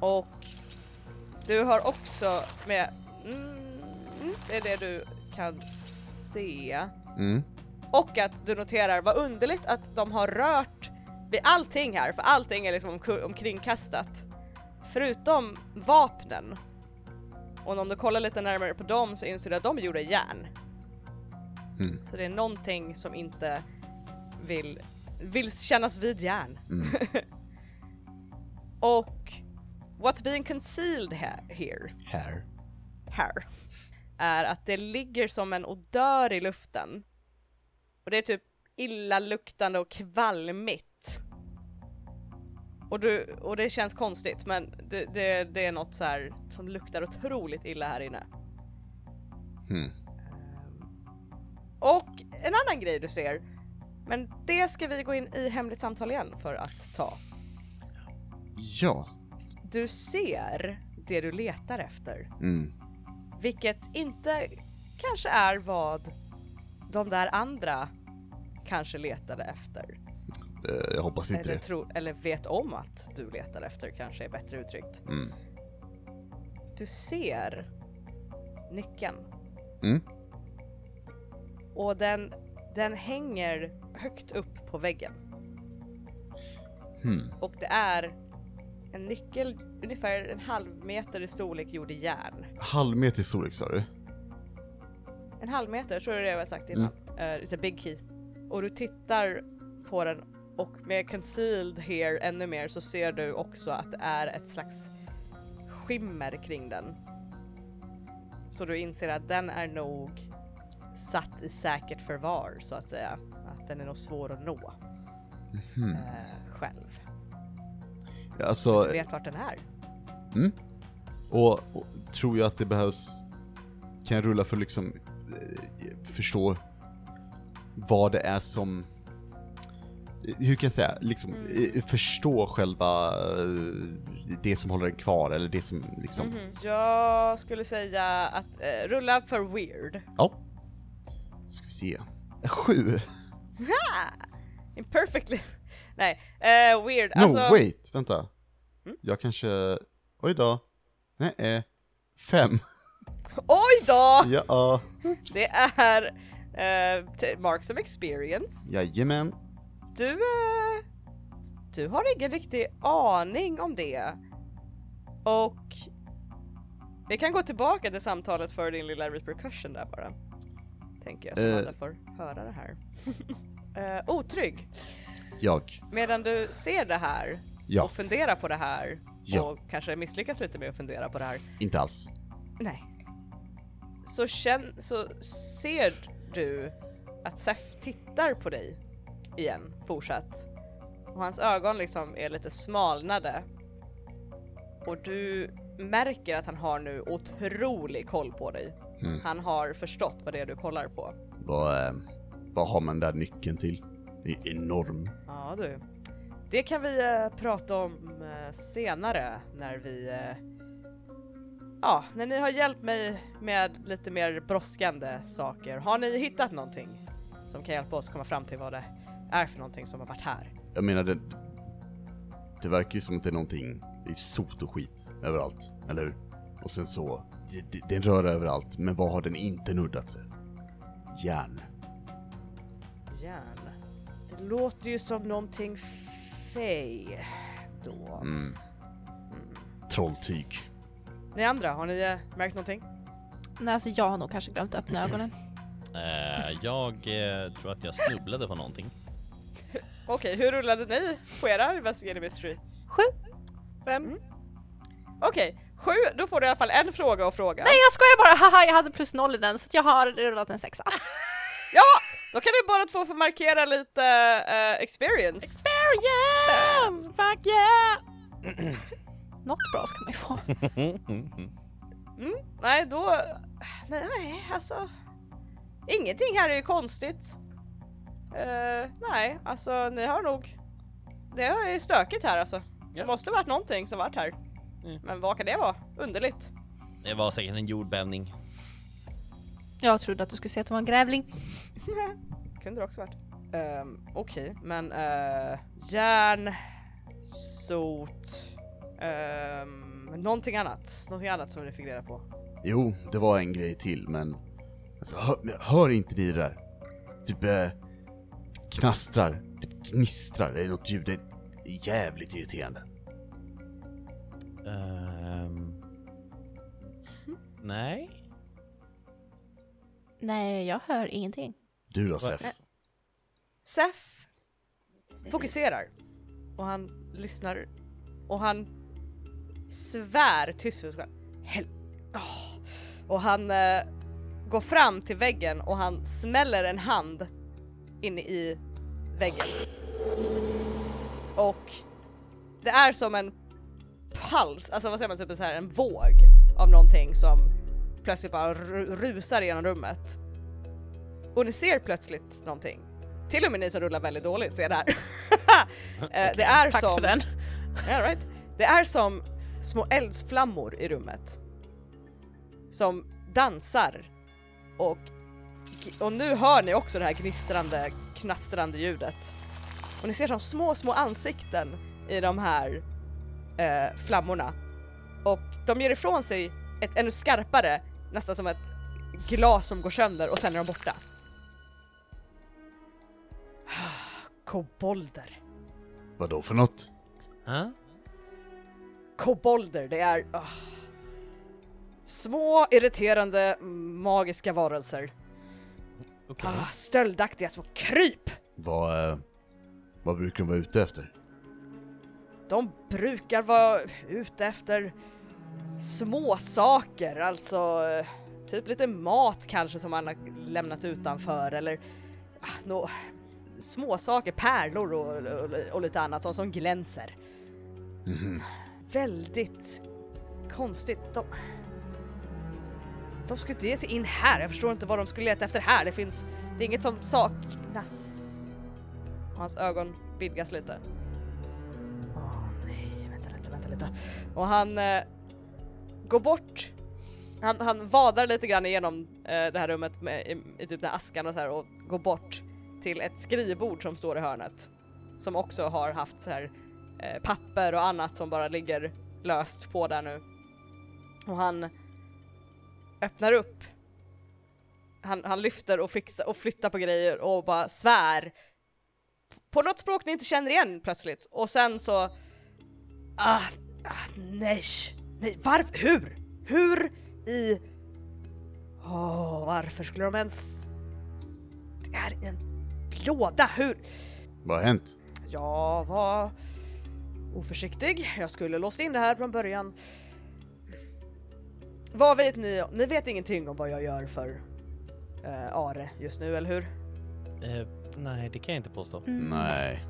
Speaker 2: Och du har också med, mm, det är det du kan se.
Speaker 1: Mm.
Speaker 2: Och att du noterar vad underligt att de har rört vid allting här, för allting är liksom omkringkastat. Förutom vapnen. Och om du kollar lite närmare på dem så inser du att de är gjorda i järn.
Speaker 1: Mm.
Speaker 2: Så det är någonting som inte vill, vill kännas vid järn.
Speaker 1: Mm.
Speaker 2: Och what's being concealed here
Speaker 1: Här.
Speaker 2: här är att det ligger som en odör i luften Och det är typ illaluktande och kvalmigt. Och, du, och det känns konstigt men det, det, det är något så här som luktar otroligt illa här inne.
Speaker 1: Hmm.
Speaker 2: Och en annan grej du ser, men det ska vi gå in i hemligt samtal igen för att ta.
Speaker 1: Ja.
Speaker 2: Du ser det du letar efter,
Speaker 1: Mm.
Speaker 2: vilket inte kanske är vad de där andra kanske letade efter.
Speaker 1: Eh, jag hoppas inte
Speaker 2: Eller,
Speaker 1: det.
Speaker 2: tro, eller vet om att du letar efter kanske är bättre uttryckt.
Speaker 1: Mm.
Speaker 2: Du ser nyckeln
Speaker 1: Mm.
Speaker 2: och den, den hänger högt upp på väggen.
Speaker 1: Hmm.
Speaker 2: Och det är en nyckel ungefär en halv meter i storlek gjord i järn.
Speaker 1: Halvmeter i storlek sa du?
Speaker 2: En halv meter, tror jag det var sagt innan. Eh, it's a big key. Och du tittar på den och med concealed here ännu mer så ser du också att det är ett slags skimmer kring den. Så du inser att den är nog satt i säkert förvar så att säga. Att den är nog svår att nå
Speaker 1: Hmm.
Speaker 2: eh, själv.
Speaker 1: Alltså,
Speaker 2: Du vet vart den är.
Speaker 1: mm. och, och tror jag att det behövs, kan jag rulla för liksom förstå vad det är som, eh, hur kan jag säga, liksom eh, förstå själva eh, det som håller den kvar eller det som liksom,
Speaker 2: Mhm. Jag skulle säga att eh, rulla för weird.
Speaker 1: ja. Ska vi se. Sju?
Speaker 2: Imperfectly. Nej, eh, weird.
Speaker 1: No,
Speaker 2: alltså,
Speaker 1: wait, vänta.
Speaker 2: Mm?
Speaker 1: Jag kanske, oj då. Nej, eh, fem.
Speaker 2: Oj då!
Speaker 1: Ja,
Speaker 2: Det är t- marks of experience.
Speaker 1: jajamän.
Speaker 2: Du, eh, du har ingen riktig aning om det. Och vi kan gå tillbaka till samtalet för din lilla repercussion där bara. Tänker jag, så
Speaker 1: Eh.
Speaker 2: alla får höra det här. Eh, otrygg.
Speaker 1: Jag.
Speaker 2: Medan du ser det här
Speaker 1: Ja,
Speaker 2: och funderar på det här
Speaker 1: Ja.
Speaker 2: och kanske misslyckas lite med att fundera på det här.
Speaker 1: inte alls.
Speaker 2: Nej. Så, känn, så ser du att Sef tittar på dig igen, fortsatt. Och hans ögon liksom är lite smalnade. Och du märker att han har nu otrolig koll på dig.
Speaker 1: Mm.
Speaker 2: Han har förstått vad det är du kollar på.
Speaker 1: Vad, eh, vad har man den där nyckeln till? Det är enorm.
Speaker 2: Ja du. Det kan vi eh, prata om eh, senare när vi... Ja, när ni har hjälpt mig med lite mer brådskande saker. Har ni hittat någonting som kan hjälpa oss komma fram till vad det är för någonting som har varit här?
Speaker 1: Jag menar, det, det verkar ju som att det är någonting, det är sot och skit överallt, eller hur? Och sen så, det, det, den rör överallt, men vad har den inte nuddat sig? Järn.
Speaker 2: Järn. Det låter ju som någonting fej då.
Speaker 1: Mm. Trolltyg.
Speaker 2: Ni andra, har ni eh, märkt någonting?
Speaker 4: Nej, alltså jag har nog kanske glömt att öppna ögonen.
Speaker 3: Eh, jag eh, tror att jag snubblade på någonting.
Speaker 2: Okej, hur rullade ni på era Investigative Mystery?
Speaker 4: Sju.
Speaker 2: Fem. Okej, sju, då får du i alla fall en fråga att fråga.
Speaker 4: Nej jag skojar bara, haha jag hade plus noll i den så att jag har rullat en sexa.
Speaker 2: Ja! Då kan ni bara två få markera lite eh, experience.
Speaker 3: Experience! Fuck yeah!
Speaker 4: Något bra ska man ju få.
Speaker 2: Mm, nej, då... Nej, alltså... Ingenting här är ju konstigt. Eh, nej, alltså ni har nog... Det är stökigt här alltså. Det måste varit någonting som varit här.
Speaker 3: Mm.
Speaker 2: Men vad kan det vara? Underligt.
Speaker 3: Det var säkert en jordbävning.
Speaker 4: Jag trodde att du skulle säga att det var en grävling.
Speaker 2: Kunde det också varit. Um, Okej, men uh, järn, sot, um, någonting annat. Någonting annat som ni fick reda på.
Speaker 1: Jo, det var en grej till, men... Alltså, hör, hör inte ni det där? Typ eh, knastrar, typ gnistrar, det är något ljud, det är jävligt irriterande.
Speaker 3: Ehm. nej.
Speaker 4: Nej, jag hör ingenting.
Speaker 1: Du då Sef?
Speaker 2: Sef fokuserar och han lyssnar och han svär tyst för sig själv. Åh. Och han eh, går fram till väggen och han smäller en hand inne i väggen. Och det är som en puls, alltså vad säger man, typ en så här, en våg av någonting som plötsligt bara ru- rusar genom rummet. Och ni ser plötsligt någonting. Till och med ni som rullar väldigt dåligt ser det här. Eh, det är
Speaker 4: Tack
Speaker 2: som...
Speaker 4: för den.
Speaker 2: Yeah, right. Det är som små eldsflammor i rummet. Som dansar. Och, och nu hör ni också det här gnistrande, knastrande ljudet. Och ni ser som små, små ansikten i de här eh, flammorna. Och de ger ifrån sig ett ännu skarpare, nästan som ett glas som går sönder och sen är de borta. Kobolder.
Speaker 1: Vadå för något?
Speaker 3: Ja?
Speaker 2: Kobolder, det är ah, små irriterande magiska varelser.
Speaker 3: Okej.
Speaker 2: Ah, stöldaktiga små kryp.
Speaker 1: Vad, eh, vad brukar de vara ute efter?
Speaker 2: De brukar vara ute efter små saker, alltså eh, typ lite mat kanske som man har lämnat utanför eller ah, nå, små saker, pärlor och, och, och lite annat sånt som glänser.
Speaker 1: Mhm
Speaker 2: väldigt konstigt. De, de skulle inte ge sig in här. Jag förstår inte vad de skulle leta efter här. Det finns, det är inget som saknas. Hans ögon vidgas lite. Åh nej, vänta lite, vänta lite. Och han eh, går bort. Han, han vadar lite grann igenom eh, det här rummet med, i, i typ den här askan och så här och går bort till ett skrivbord som står i hörnet. Som också har haft så här eh, papper och annat som bara ligger löst på där nu. Och han öppnar upp. Han, han lyfter och fixar och flyttar på grejer och bara svär. På något språk ni inte känner igen plötsligt. Och sen så... Ah, ah nej, nej, varför, hur? Hur i... Åh, varför skulle de ens... Det är en låda, hur?
Speaker 1: Vad har hänt?
Speaker 2: Jag var oförsiktig. Jag skulle låst in det här från början. Vad vet ni? Ni vet ingenting om vad jag gör för eh, Are just nu, eller hur?
Speaker 3: Eh, nej, det kan jag inte påstå.
Speaker 4: Mm.
Speaker 1: Nej.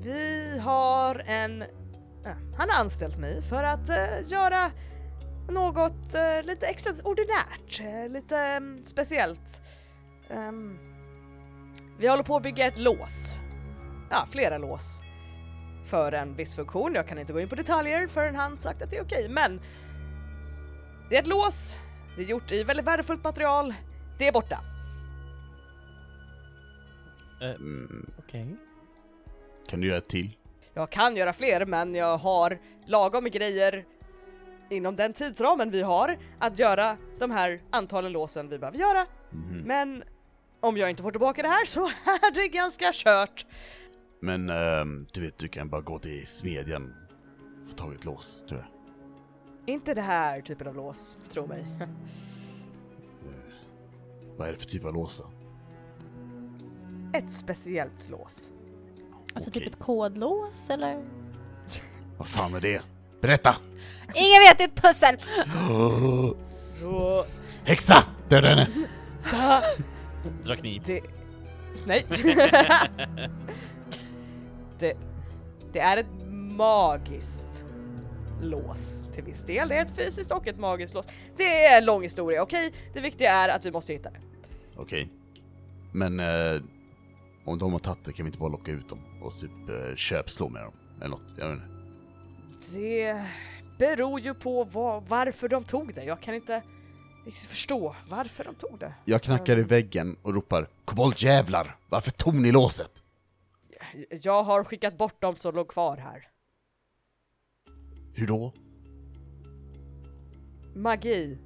Speaker 2: Vi har en... eh, han har anställt mig för att eh, göra något eh, lite extraordinärt, eh, lite mm, speciellt. Ehm, vi håller på att bygga ett lås. Ja, flera lås. För en viss funktion. Jag kan inte gå in på detaljer förrän han sagt att det är okej, men det är ett lås. Det är gjort i väldigt värdefullt material. Det är borta.
Speaker 1: Mm.
Speaker 3: Okej.
Speaker 1: Kan du göra ett till?
Speaker 2: Jag kan göra fler, men jag har lagom med grejer inom den tidsramen vi har att göra de här antalen låsen vi behöver göra.
Speaker 1: Mhm.
Speaker 2: Men om jag inte får tillbaka det här så är det ganska kört.
Speaker 1: Men ehm, du vet, du kan bara gå till smedjan och få tag i ett lås, tror jag.
Speaker 2: Inte det här typen av lås, tro mig.
Speaker 1: Vad är det för typ av lås då?
Speaker 2: Ett speciellt lås.
Speaker 4: Alltså
Speaker 1: Okej.
Speaker 4: typ ett kodlås eller?
Speaker 1: Vad fan är det? Berätta!
Speaker 4: Ingen vet, det är ett pussel!
Speaker 1: Häxa! Döda henne!
Speaker 3: Dra kniv.
Speaker 2: Det... Nej. det... Det är ett magiskt lås till viss del. Det är ett fysiskt och ett magiskt lås. Det är en lång historia, okej? Det viktiga är att vi måste hitta det.
Speaker 1: Okej. Men eh, om de har tagit det kan vi inte bara locka ut dem och typ eh, köpslå med dem? Eller något, jag vet inte.
Speaker 2: Det beror ju på vad, varför de tog det. Jag kan inte riktigt förstå varför de tog det.
Speaker 1: Jag knackar i väggen och ropar Koboldjävlar! Varför tog ni låset?
Speaker 2: Jag har skickat bort dem som låg kvar här.
Speaker 1: Hur då?
Speaker 2: Magi.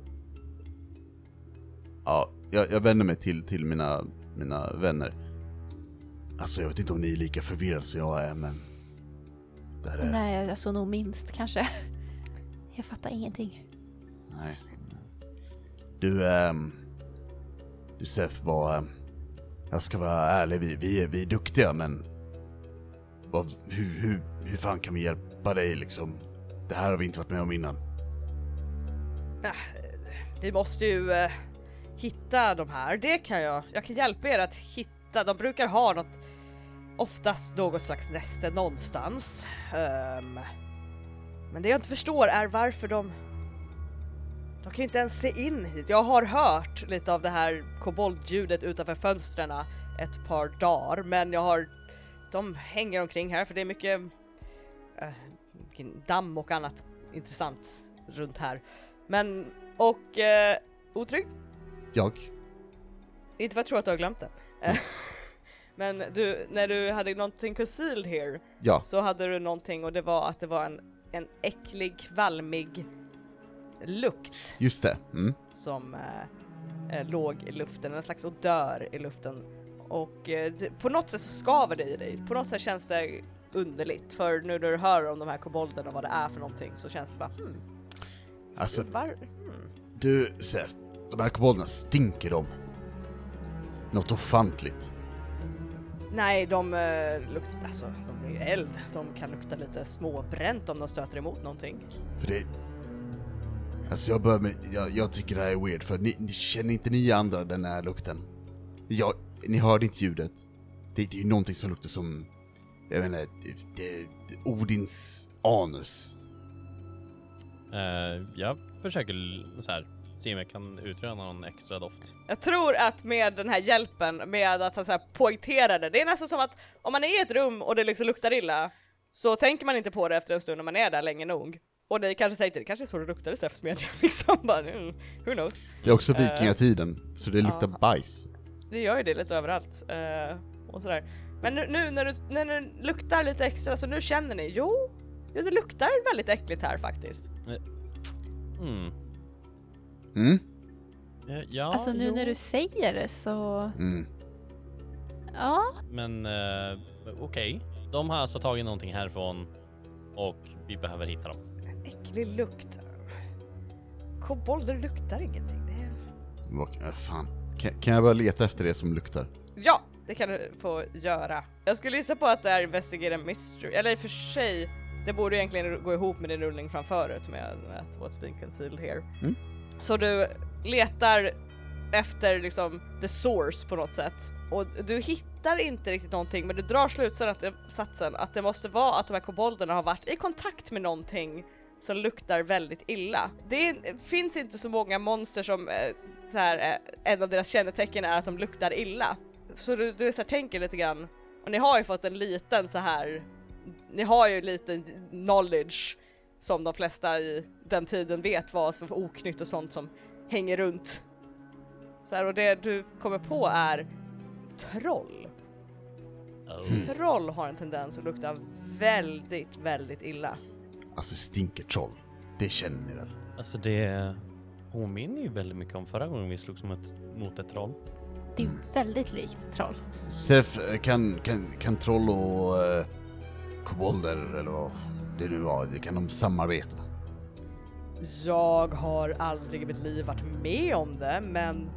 Speaker 1: Ja, jag, jag vänder mig till, till mina, mina vänner. Alltså jag vet inte om ni är lika förvirrade som jag är, men... Det här är...
Speaker 4: Nej, alltså nog minst kanske. Jag fattar ingenting.
Speaker 1: Nej. Du, ehm... Du Sef, vad... ehm, jag ska vara ärlig, vi, vi, är, vi är duktiga men... Vad, hur, hur, hur fan kan vi hjälpa dig liksom? Det här har vi inte varit med om innan.
Speaker 2: Vi måste ju eh, hitta de här. Det kan jag. Jag kan hjälpa er att hitta de brukar ha något, oftast något slags näste någonstans. Um, men det jag inte förstår är varför de de kan ju inte ens se in hit. Jag har hört lite av det här koboldljudet utanför fönstren ett par dagar, men jag har de hänger omkring här för det är mycket eh, damm och annat intressant runt här. Men, och eh, otrygg?
Speaker 1: Jag?
Speaker 2: Inte för att jag tror att du har glömt det. Eh, Men du, när du hade någonting concealed here
Speaker 1: Ja.
Speaker 2: så hade du någonting och det var att det var en, en äcklig, kvalmig lukt
Speaker 1: Just det. Mm.
Speaker 2: som eh, låg i luften, en slags odör i luften. Och eh, på något sätt så skaver det i dig, på något sätt känns det underligt. För nu när du hör om de här kobolderna och vad det är för någonting så känns det bara hmm.
Speaker 1: Alltså,
Speaker 2: Var, hmm.
Speaker 1: du Sef, de här kobolderna, stinker de? Något ofantligt.
Speaker 2: Nej, de uh, luktar, alltså de är ju eld. De kan lukta lite småbränt om de stöter emot någonting.
Speaker 1: För det... Alltså jag börjar med, jag, jag tycker det här är weird, för ni, ni känner inte ni andra den här lukten? Jag, ni hörde inte ljudet. Det, det är ju någonting som luktar som, jag det, Odins anus.
Speaker 3: Eh, jag försöker så här, se om jag kan utröna någon extra doft.
Speaker 2: Jag tror att med den här hjälpen, med att han så här poängterar det, det är nästan som att om man är i ett rum och det liksom luktar illa så tänker man inte på det efter en stund när man är där länge nog. Och ni kanske tänkte det kanske är så det luktar i Säfsmedjan liksom, bara, mm, who knows.
Speaker 1: Det är också
Speaker 2: Eh.
Speaker 1: vikingatiden, så det luktar
Speaker 2: Ja.
Speaker 1: bajs.
Speaker 2: Det gör ju det lite överallt. eh, och sådär. Men nu, nu när, du, när det luktar lite extra så nu känner ni, jo, det luktar väldigt äckligt här faktiskt.
Speaker 3: Mm.
Speaker 1: Mm?
Speaker 3: Eh, Ja,
Speaker 4: Alltså nu
Speaker 3: jo.
Speaker 4: när du säger det så...
Speaker 1: Mm.
Speaker 4: Ja,
Speaker 3: Men eh, okej. De har alltså tagit någonting härifrån och vi behöver hitta dem.
Speaker 2: Äcklig lukt. Kobolder luktar ingenting. Det är...
Speaker 1: Vad, fan. Kan, kan jag bara leta efter det som luktar?
Speaker 2: Ja, det kan du få göra. Jag skulle gissa på att det är Investigate a Mystery, eller i och för sig, det borde egentligen gå ihop med din rullning framförut med att What's being concealed here.
Speaker 1: Mm.
Speaker 2: Så du letar efter liksom the source på något sätt och du hittar inte riktigt någonting men du drar slutsatsen att det måste vara att de här kobolderna har varit i kontakt med någonting som luktar väldigt illa. Det är, finns inte så många monster som eh, så här, eh, en av deras kännetecken är att de luktar illa. Så du, du så här, tänker lite grann, och ni har ju fått en liten så här, ni har ju lite knowledge som de flesta i den tiden vet vad som för oknytt och sånt som hänger runt. Så här, och det du kommer på är troll.
Speaker 3: Oh.
Speaker 2: Troll har en tendens att lukta väldigt, väldigt illa.
Speaker 1: Alltså stinker troll. Det känner ni väl?
Speaker 3: Alltså det påminner ju väldigt mycket om förra gången vi slogs mot ett, mot ett troll.
Speaker 4: det är väldigt likt troll.
Speaker 1: Sef, eh, kan, kan, kan troll och eh, kobolder eller vad det nu var, det kan de samarbeta?
Speaker 2: Jag har aldrig i mitt liv varit med om det, men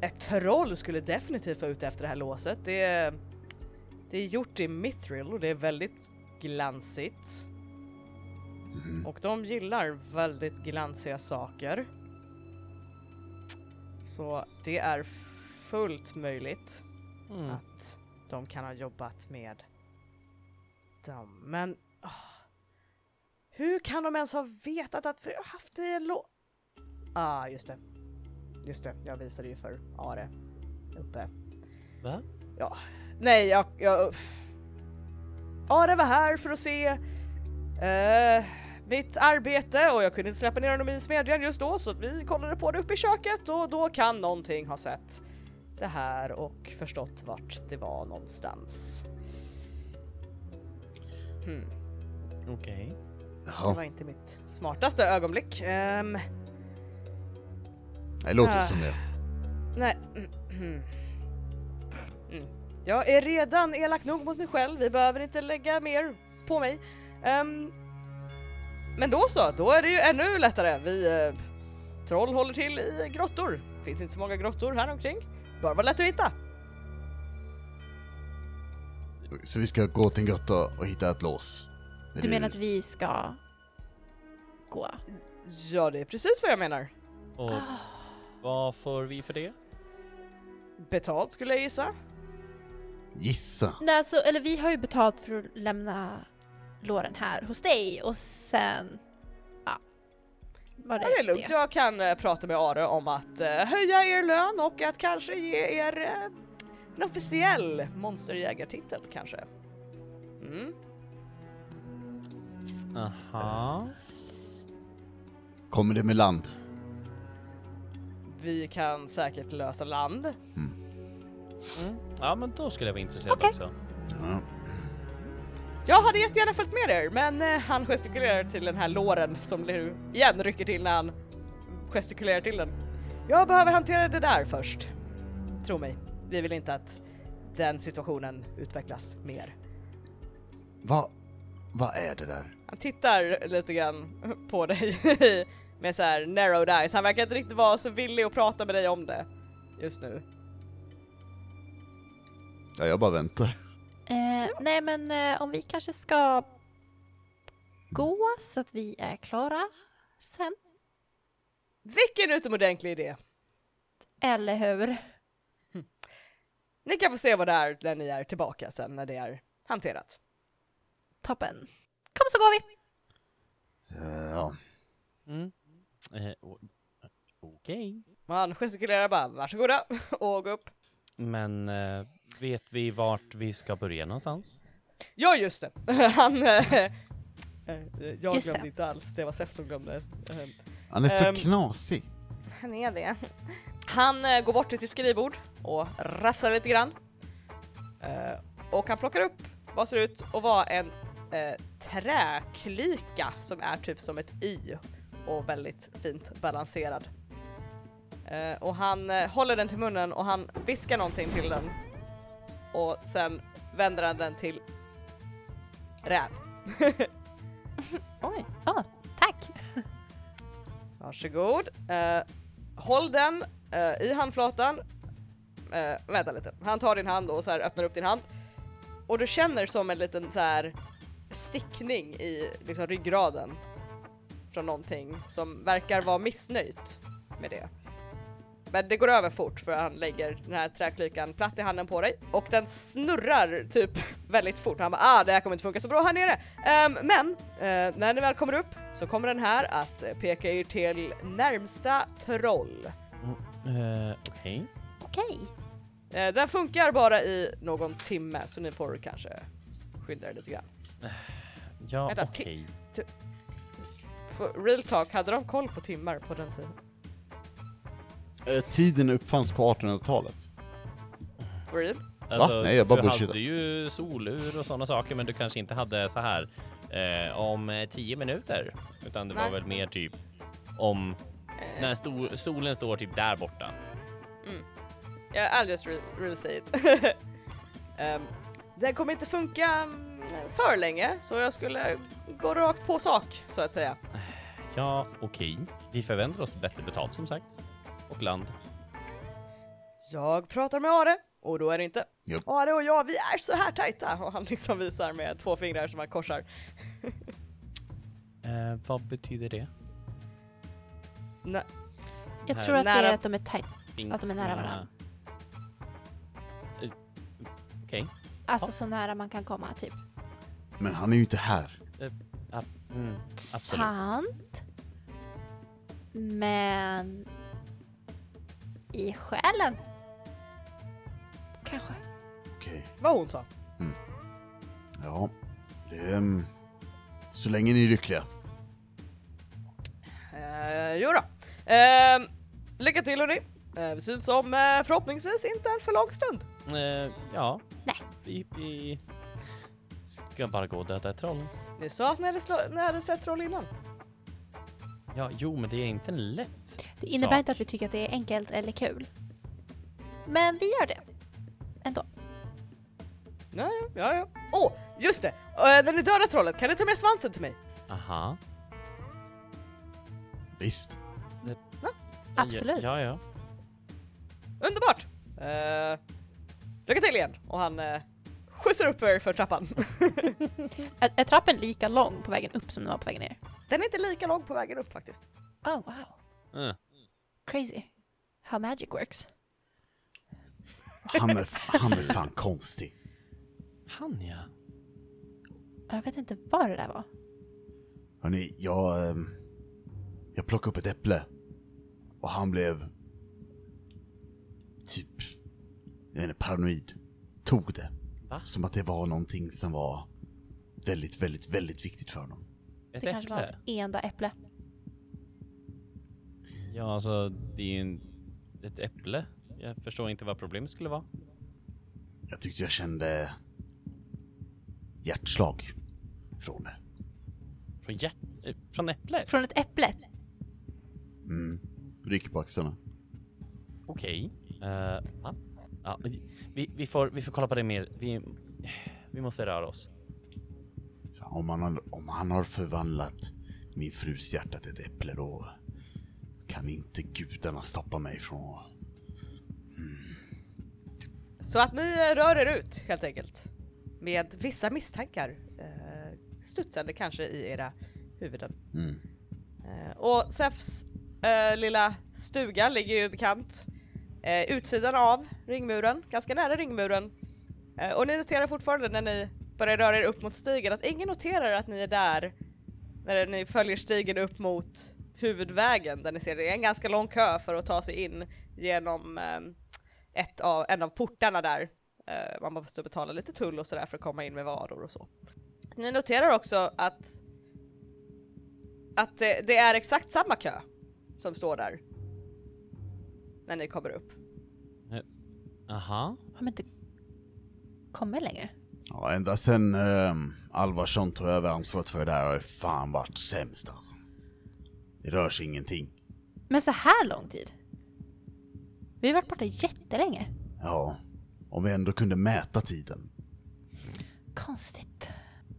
Speaker 2: ett troll skulle definitivt vara ute efter det här låset. Det är, det är gjort i mithril och det är väldigt glansigt.
Speaker 1: Mhm.
Speaker 2: Och de gillar väldigt glansiga saker. Så det är fullt möjligt
Speaker 3: Mm.
Speaker 2: att de kan ha jobbat med dem. Men åh, hur kan de ens ha vetat att vi har haft det i en lå... Ah, just det. Just det, jag visade ju för Are uppe.
Speaker 3: Va?
Speaker 2: Ja, nej, jag... jag... Are var här för att se eh, mitt arbete och jag kunde inte släppa ner honom i smedjan just då så vi kollade på det uppe i köket och då kan någonting ha sett det här och förstått vart det var någonstans. Hmm,
Speaker 3: Okej.
Speaker 2: det
Speaker 1: Jaha,
Speaker 2: var inte mitt smartaste ögonblick. Ehm,
Speaker 1: det låter
Speaker 2: Ah.
Speaker 1: som det.
Speaker 2: nej. Mm, mm. Mm. Jag är redan elak nog mot mig själv, vi behöver inte lägga mer på mig. Ehm, men då så, då är det ju ännu lättare. Vi eh, troll håller till i grottor. Finns inte så många grottor här omkring. Bör vara lätt att hitta.
Speaker 1: Så vi ska gå till en grotta och hitta ett lås? Är
Speaker 4: Du menar att vi ska gå?
Speaker 2: Ja, det är precis vad jag menar.
Speaker 3: Och vad får vi för det?
Speaker 2: Betalt skulle jag gissa.
Speaker 1: Gissa.
Speaker 4: Nej, alltså, eller vi har ju betalt för att lämna låren här hos dig och sen... Ja. Var det
Speaker 2: Ja, det är lugnt,
Speaker 4: det?
Speaker 2: jag kan eh, prata med Are om att eh, höja er lön och att kanske ge er eh, en officiell monsterjägartitel kanske. Mm.
Speaker 3: Aha.
Speaker 1: Kommer det med land?
Speaker 2: Vi kan säkert lösa land.
Speaker 3: Mm. Ja, men då skulle jag vara intresserad
Speaker 4: Okej.
Speaker 3: också.
Speaker 1: Ja.
Speaker 2: Jag hade jättegärna följt med er, men eh, han gestikulerar till den här låren som nu igen rycker till när han gestikulerar till den. Jag behöver hantera det där först. Tro mig, vi vill inte att den situationen utvecklas mer.
Speaker 1: Vad, vad är det där?
Speaker 2: Han tittar lite grann på dig med så här narrowed eyes. Han verkar inte riktigt vara så villig att prata med dig om det just nu.
Speaker 1: Ja, jag bara väntar.
Speaker 4: Eh, nej men eh, om vi kanske ska gå så att vi är klara sen.
Speaker 2: Vilken utomordentlig idé!
Speaker 4: Eller hur?
Speaker 2: Ni kan få se vad det är när ni är tillbaka sen när det är hanterat.
Speaker 4: Toppen. Kom så går vi!
Speaker 1: Eh, Ja.
Speaker 3: Mm. Eh, Okej.
Speaker 2: Och Han gestikulerar bara varsågoda och gå upp.
Speaker 3: Men eh, vet vi vart vi ska börja någonstans?
Speaker 2: Ja just det, han... eh, jag
Speaker 4: Just
Speaker 2: glömde
Speaker 4: det.
Speaker 2: inte alls, det var Sef som glömde. Eh,
Speaker 1: Han är så
Speaker 2: Ehm.
Speaker 1: knasig.
Speaker 2: Han är det. Han eh, går bort till sitt skrivbord och rafsar lite grann. Eh, och han plockar upp vad ser ut att vara en eh, träklyka som är typ som ett Y och väldigt fint balanserad. Eh, och han eh, håller den till munnen och han viskar någonting till den. Och sen vänder han den till räv.
Speaker 4: Oj, oh, tack!
Speaker 2: Varsågod. Eh, håll den eh, i handflatan. Eh, vänta lite. Han tar din hand och så här öppnar upp din hand. Och du känner som en liten så här stickning i liksom ryggraden. Från någonting som verkar vara missnöjt med det. Men det går över fort för han lägger den här träklykan platt i handen på dig och den snurrar typ väldigt fort. Han bara ah det här kommer inte funka så bra här nere. Ehm, men eh, när ni väl kommer upp så kommer den här att eh, peka er till närmsta troll.
Speaker 3: Eh, Okej.
Speaker 4: Okej.
Speaker 2: Eh, den funkar bara i någon timme så ni får kanske skynda er lite grann.
Speaker 3: Ja, okej.
Speaker 2: För real talk, hade de koll på timmar på den tiden?
Speaker 1: Eh, tiden uppfanns på 1800-talet.
Speaker 2: For real?
Speaker 3: Alltså,
Speaker 1: Nej, jag bara
Speaker 3: du
Speaker 1: bullshittar.
Speaker 3: hade ju solur och sådana saker, men du kanske inte hade så här eh, om eh, tio minuter, utan det var
Speaker 2: Nej.
Speaker 3: väl mer typ om
Speaker 2: Eh,
Speaker 3: när sto- solen står typ där borta.
Speaker 2: Yeah, I'll just re really say it. Ehm, den kommer inte funka mm, för länge så jag skulle gå rakt på sak så att säga.
Speaker 3: Ja, okej. Vi förväntar oss bättre betalt som sagt. Och land.
Speaker 2: Jag pratar med Are och då är det inte
Speaker 1: Japp.
Speaker 2: Are och jag, vi är så här tajta och han liksom visar med två fingrar som han korsar.
Speaker 3: Eh, vad betyder det?
Speaker 2: Nej,
Speaker 4: Jag tror att det
Speaker 2: Nära-
Speaker 4: är att de är tight. Att de är nära varandra.
Speaker 3: Eh, Okej.
Speaker 4: Alltså
Speaker 3: Ja.
Speaker 4: så nära man kan komma typ.
Speaker 1: Men han är ju inte här.
Speaker 3: Ja, mm, absolut.
Speaker 4: Sant. Men... I själen? Kanske.
Speaker 1: Okej.
Speaker 2: vad hon sa.
Speaker 1: Ja. Det är... ehm, Så länge ni är lyckliga.
Speaker 2: Uh, jo då. Ehm, lycka till hörni. Uh, det ser ut som eh, förhoppningsvis inte en för lång stund.
Speaker 3: Eh, ja.
Speaker 4: Nej.
Speaker 3: Vi, vi ska bara gå och döda ett troll.
Speaker 2: Ni sa att ni hade, slå- ni hade sett troll innan.
Speaker 3: Ja, jo, men det är inte en lätt
Speaker 4: Det innebär
Speaker 3: sak.
Speaker 4: inte att vi tycker att det är enkelt eller kul. Men vi gör det. Ändå.
Speaker 2: Ja, ja, ja. ja. Åh, just det! Uh, när ni dödar trollet, kan ni ta med svansen till mig?
Speaker 3: Aha.
Speaker 1: Visst.
Speaker 4: Absolut.
Speaker 3: Ja, ja.
Speaker 2: Underbart! Uh, lycka till igen! Och han uh, skjutsar upp er för trappan.
Speaker 4: Är, är trappen lika lång på vägen upp som den var på vägen ner?
Speaker 2: Den är inte lika lång på vägen upp faktiskt.
Speaker 4: Oh wow.
Speaker 3: Eh,
Speaker 4: Crazy. How magic works.
Speaker 1: Han är, han är fan konstig.
Speaker 3: Han ja.
Speaker 4: Jag vet inte vad det där var.
Speaker 1: Hörni, jag... ehm, Jag plockade upp ett äpple. Och han blev... Typ... Jag vet inte, paranoid. Tog det.
Speaker 3: Va?
Speaker 1: Som att det var någonting som var väldigt, väldigt, väldigt viktigt för honom.
Speaker 3: Ett
Speaker 4: Det kanske var
Speaker 3: äpple?
Speaker 4: hans enda äpple.
Speaker 3: Ja, alltså det är ju en, ett äpple. Jag förstår inte vad problemet skulle vara.
Speaker 1: Jag tyckte jag kände hjärtslag från det.
Speaker 3: Från hjärt... eh, Från äpplet?
Speaker 4: Från ett äpple.
Speaker 1: Mm. Rycker på axlarna.
Speaker 3: Okej. Eh, va? Ja, vi- vi, vi, får, vi får kolla på det mer. Vi, vi måste röra oss.
Speaker 1: Om han, har, om han har förvandlat min frus hjärta till ett äpple då kan inte gudarna stoppa mig från att...
Speaker 2: Så att ni eh, rör er ut helt enkelt. Med vissa misstankar eh, studsande kanske i era huvuden.
Speaker 1: Mm.
Speaker 2: Eh, och Zephs eh, lilla stuga ligger ju bekant eh, utsidan av ringmuren, ganska nära ringmuren. Eh, och ni noterar fortfarande när ni börjar röra er upp mot stigen att ingen noterar att ni är där när ni följer stigen upp mot huvudvägen där ni ser det är en ganska lång kö för att ta sig in genom eh, ett av, en av portarna där. Eh, man måste betala lite tull och sådär för att komma in med varor och så. Ni noterar också att att det, det är exakt samma kö som står där. När ni kommer upp.
Speaker 3: Aha.
Speaker 4: Har man inte kommit längre?
Speaker 1: Ja, ända sen eh, Alvarsson tog över ansvaret för det där har det fan varit sämst alltså. Det rör sig ingenting.
Speaker 4: Men så här lång tid? Vi har varit borta jättelänge.
Speaker 1: Ja, om vi ändå kunde mäta tiden.
Speaker 4: Konstigt.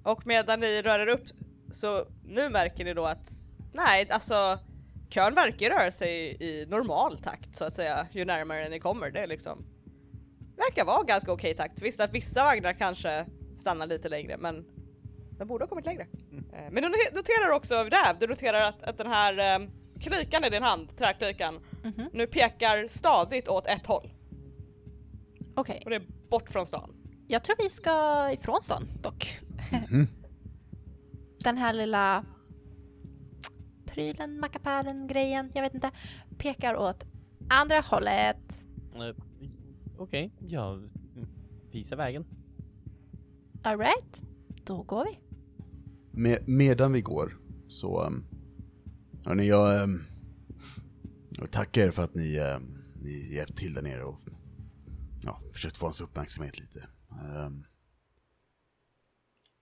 Speaker 2: Och medan ni rör er upp så nu märker ni då att nej, alltså kön verkar röra sig i normal takt så att säga ju närmare ni kommer. Det är liksom verkar vara ganska okej takt. Visst att vissa vagnar kanske stannar lite längre men de borde ha kommit längre. Eh, Men du note- noterar också Räv, du noterar att, att den här eh, klykan i din hand, träklykan,
Speaker 4: Mhm.
Speaker 2: nu pekar stadigt åt ett håll
Speaker 4: Okej,
Speaker 2: och det är bort från stan.
Speaker 4: jag tror vi ska ifrån stan dock. Den här lilla prylen, mackapären, grejen, jag vet inte, pekar åt andra hållet.
Speaker 3: Eh, Okej, ja. mm, Visa vägen.
Speaker 4: Alright, då går vi.
Speaker 1: Med, medan vi går så... Um, hörni, jag, um, jag tackar er för att ni, um, ni hjälpt till där nere och ja, försökt få hans uppmärksamhet lite. Um,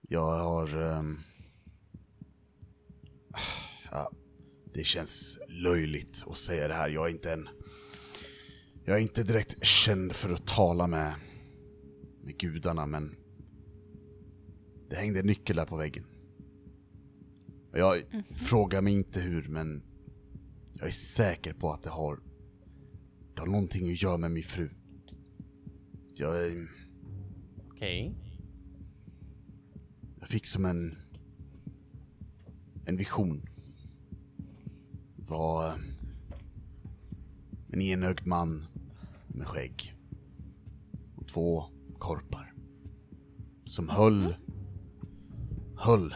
Speaker 1: jag har... Um, ja, det känns löjligt att säga det här. Jag är inte en... Jag är inte direkt känd för att tala med, med gudarna, men det hängde en nyckel där på väggen. Jag frågar mig inte hur, men jag är säker på att det har, det har någonting att göra med min fru. Jag, är-
Speaker 3: Okej.
Speaker 1: jag fick som en, en vision. Det var en enögd man med skägg och två korpar som höll, höll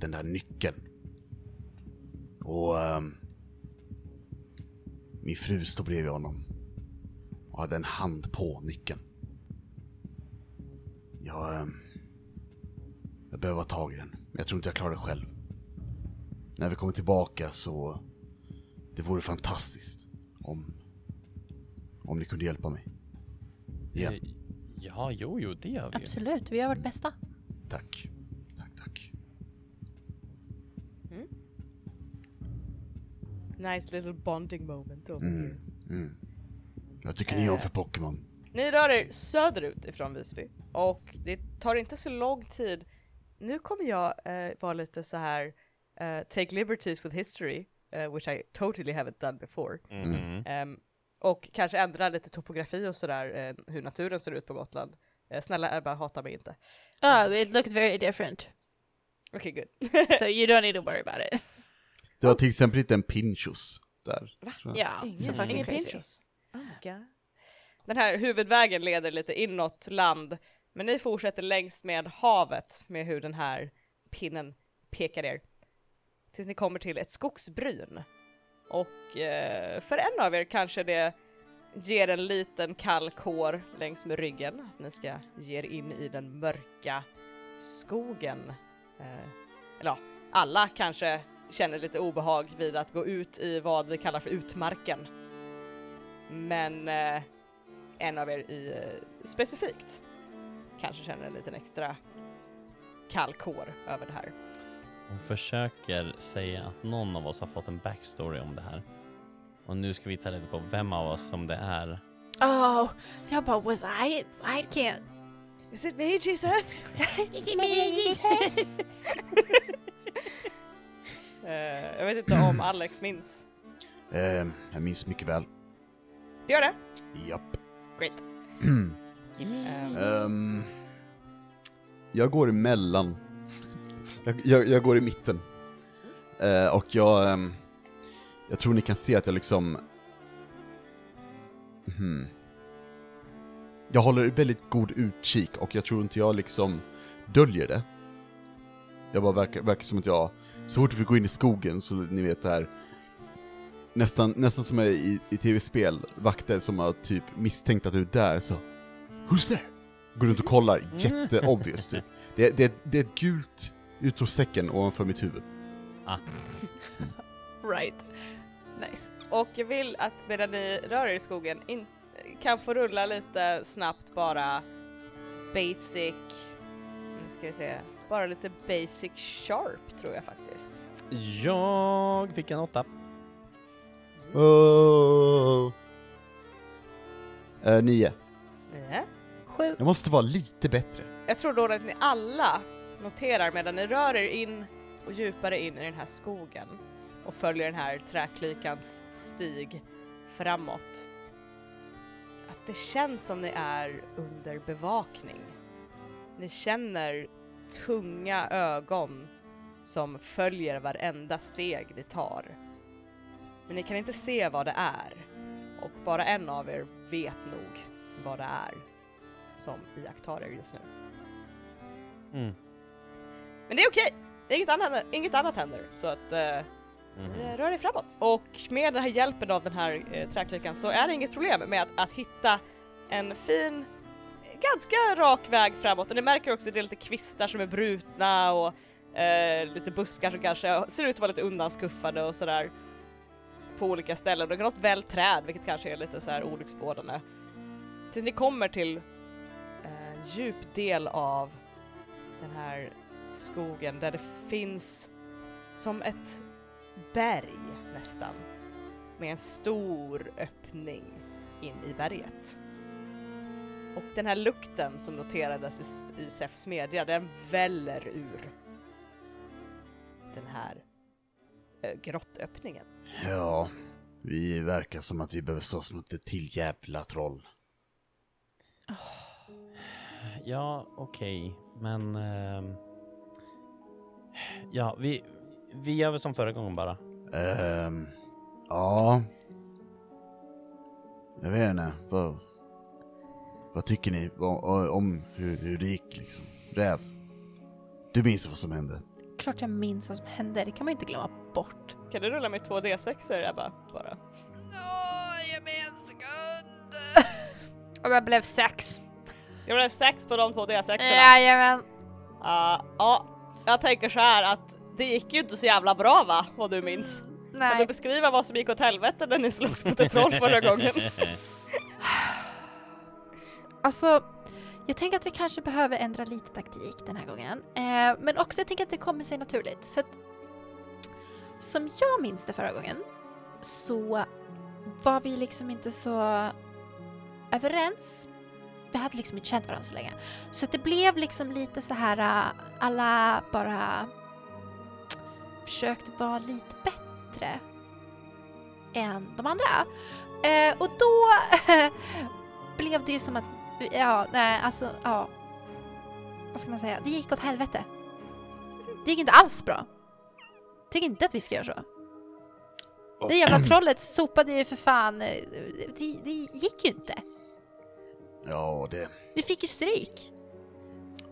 Speaker 1: den där nyckeln. Och ehm, min fru stod bredvid honom och hade en hand på nyckeln. Jag, ehm, jag behöver ha tag i den, men jag tror inte jag klarar det själv. När vi kommer tillbaka så, det vore fantastiskt om, om ni kunde hjälpa mig. Igen,
Speaker 3: Eh, Ja, jo, jo, det gör vi.
Speaker 4: Absolut, vi gör vårt bästa.
Speaker 1: Tack,
Speaker 2: Nice little bonding moment
Speaker 1: Mm, mm. Jag tycker ni om för Pokémon.
Speaker 2: Ni rör er söderut ifrån Visby och det tar inte så lång tid. Nu kommer jag eh, vara lite så här eh, take liberties with history, eh, which I totally haven't done before.
Speaker 3: Mhm.
Speaker 2: Ehm, och kanske ändra lite topografi och sådär, eh, hur naturen ser ut på Gotland. Eh, snälla Ebba, hata mig inte.
Speaker 4: Oh, it looked very different.
Speaker 2: Okej, good.
Speaker 4: So you don't need to worry about it.
Speaker 1: Det var till exempel inte en Pinchos där. jag.
Speaker 4: Ja,
Speaker 2: Ingen,
Speaker 4: så fucking
Speaker 2: ingen
Speaker 4: crazy.
Speaker 2: pinchos. Oh. Den här huvudvägen leder lite inåt land Men ni fortsätter längs med havet med hur den här pinnen pekar er. Tills ni kommer till ett skogsbryn. Och eh, för en av er kanske det ger en liten kall kår längs med ryggen. Att ni ska ge er in i den mörka skogen. Eh, eller ja, alla kanske känner lite obehag vid att gå ut i vad vi kallar för utmarken. Men eh, en av er i, eh, specifikt kanske känner en liten extra kall kår över det här.
Speaker 3: Hon försöker säga att någon av oss har fått en backstory om det här. Och nu ska vi ta reda på vem av oss som det är.
Speaker 4: Oh, jag bara was I? I can't.
Speaker 2: Is it me Jesus? Eh, jag vet inte om Alex minns.
Speaker 1: Ehm, jag minns mycket väl.
Speaker 2: Det gör det?
Speaker 1: Japp.
Speaker 2: Great. Ehm,
Speaker 1: jag går emellan. Jag, jag, jag går i mitten. Eh, och jag... ehm, jag tror ni kan se att jag liksom... Hmm. Jag håller väldigt god utkik och jag tror inte jag liksom döljer det. Jag bara verkar, verkar som att jag, så fort vi går in i skogen så ni vet det här Nästan, nästan som i, i tv-spel, vakter som har typ misstänkt att du är där så Who's there? Går runt och kollar, jätteobvious typ. Det, det, det är ett gult utropstecken ovanför mitt huvud.
Speaker 3: Ah.
Speaker 4: Right. Nice.
Speaker 2: och jag vill att medan ni rör er i skogen in, kan få rulla lite snabbt bara basic, nu ska vi se, bara lite basic sharp tror jag faktiskt.
Speaker 3: Jag fick en åtta.
Speaker 1: Oh. Eh, nio.
Speaker 2: Ja.
Speaker 4: Sju.
Speaker 1: Jag måste vara lite bättre.
Speaker 2: Jag tror då att ni alla noterar medan ni rör er in och djupare in i den här skogen och följer den här träklykans stig framåt. Att det känns som ni är under bevakning. Ni känner tunga ögon som följer varenda steg ni tar. Men ni kan inte se vad det är och bara en av er vet nog vad det är som iakttar er just nu.
Speaker 3: Mm.
Speaker 2: Men det är okej, inget, annat, inget annat händer så att
Speaker 3: Mhm.
Speaker 2: eh, rör dig framåt. Och med den här hjälpen av den här eh, träklykan så är det inget problem med att, att hitta en fin, ganska rak väg framåt och ni märker också att det är lite kvistar som är brutna och eh, lite buskar som kanske ser ut att vara lite undanskuffade och sådär på olika ställen. Det är något väl träd vilket kanske är lite så här olycksbådande. Tills ni kommer till eh, djup del av den här skogen där det finns som ett berg nästan med en stor öppning in i berget. Och den här lukten som noterades i, i Sefs smedja, den väller ur den här eh, grottöppningen.
Speaker 1: Ja, vi verkar som att vi behöver slåss mot ett till jävla troll.
Speaker 3: Ja, okej, men... ehm, ja, vi, vi gör väl som förra gången bara.
Speaker 1: Ehm, ja. Jag vet inte, vad, vad tycker ni vad, om hur, hur det gick liksom? Räv, du minns vad som hände?
Speaker 4: Klart jag minns vad som hände, det kan man ju inte glömma bort.
Speaker 2: Kan du rulla med två D6 Ebba? Bara.
Speaker 4: Och jag blev sex.
Speaker 2: Jag blev sex på de två D6
Speaker 4: Jajamän.
Speaker 2: Ja, ja, jag tänker så här att det gick ju inte så jävla bra va, vad du minns? Kan du
Speaker 4: Nej.
Speaker 2: beskriva vad som gick åt helvete när ni slogs mot ett troll förra gången?
Speaker 4: Alltså, jag tänker att vi kanske behöver ändra lite taktik den här gången. Eh, men också jag tänker att det kommer sig naturligt. För att som jag minns det förra gången så var vi liksom inte så överens. Vi hade liksom inte känt varandra så länge. Så att det blev liksom lite så här eh, alla bara försökte vara lite bättre än de andra. Eh, och då blev det ju som att Ja, nej, alltså, ja. Vad ska man säga? Det gick åt helvete. Det gick inte alls bra. Tycker inte att vi ska göra så. Det jävla trollet sopade ju för fan. eh, Det, det gick ju inte.
Speaker 1: Ja, det...
Speaker 4: Vi fick ju stryk.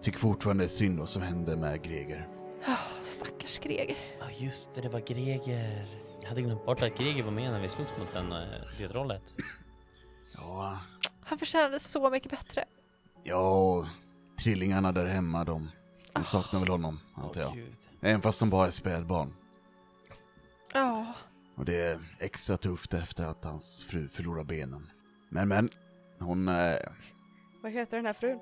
Speaker 1: tycker fortfarande det är synd vad som hände med Greger.
Speaker 4: Ah, stackars Greger.
Speaker 3: Ja just det, det var Greger. Jag hade glömt bort att Greger var med när vi slogs mot den, eh, det trollet.
Speaker 1: Ja,
Speaker 4: Han förtjänade så mycket bättre.
Speaker 1: ja trillingarna där hemma de, de saknar väl honom, antar jag.
Speaker 3: gud.
Speaker 1: Även fast de bara är spädbarn.
Speaker 4: Ja,
Speaker 1: Och det är extra tufft efter att hans fru förlorar benen. Men men, hon... Eh,
Speaker 2: Vad heter den här frun?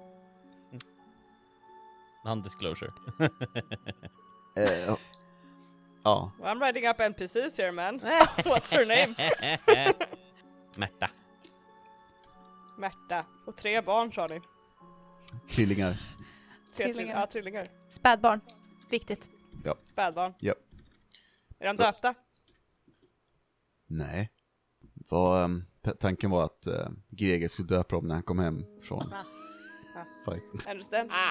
Speaker 3: Non-disclosure.
Speaker 1: eh, ja,
Speaker 2: I'm writing up NPCs here man. What's her name?
Speaker 3: Märta.
Speaker 2: Märta. Och tre barn sa ni.
Speaker 1: trillingar.
Speaker 2: Tre
Speaker 4: Trillingar.
Speaker 2: Ja, trillingar.
Speaker 4: spädbarn. Viktigt.
Speaker 2: Spädbarn.
Speaker 1: Ja.
Speaker 2: Är de döpta?
Speaker 1: Nej. Ehm, t- tanken var att uh, Greger skulle döpa dem när han kom hem från fighten.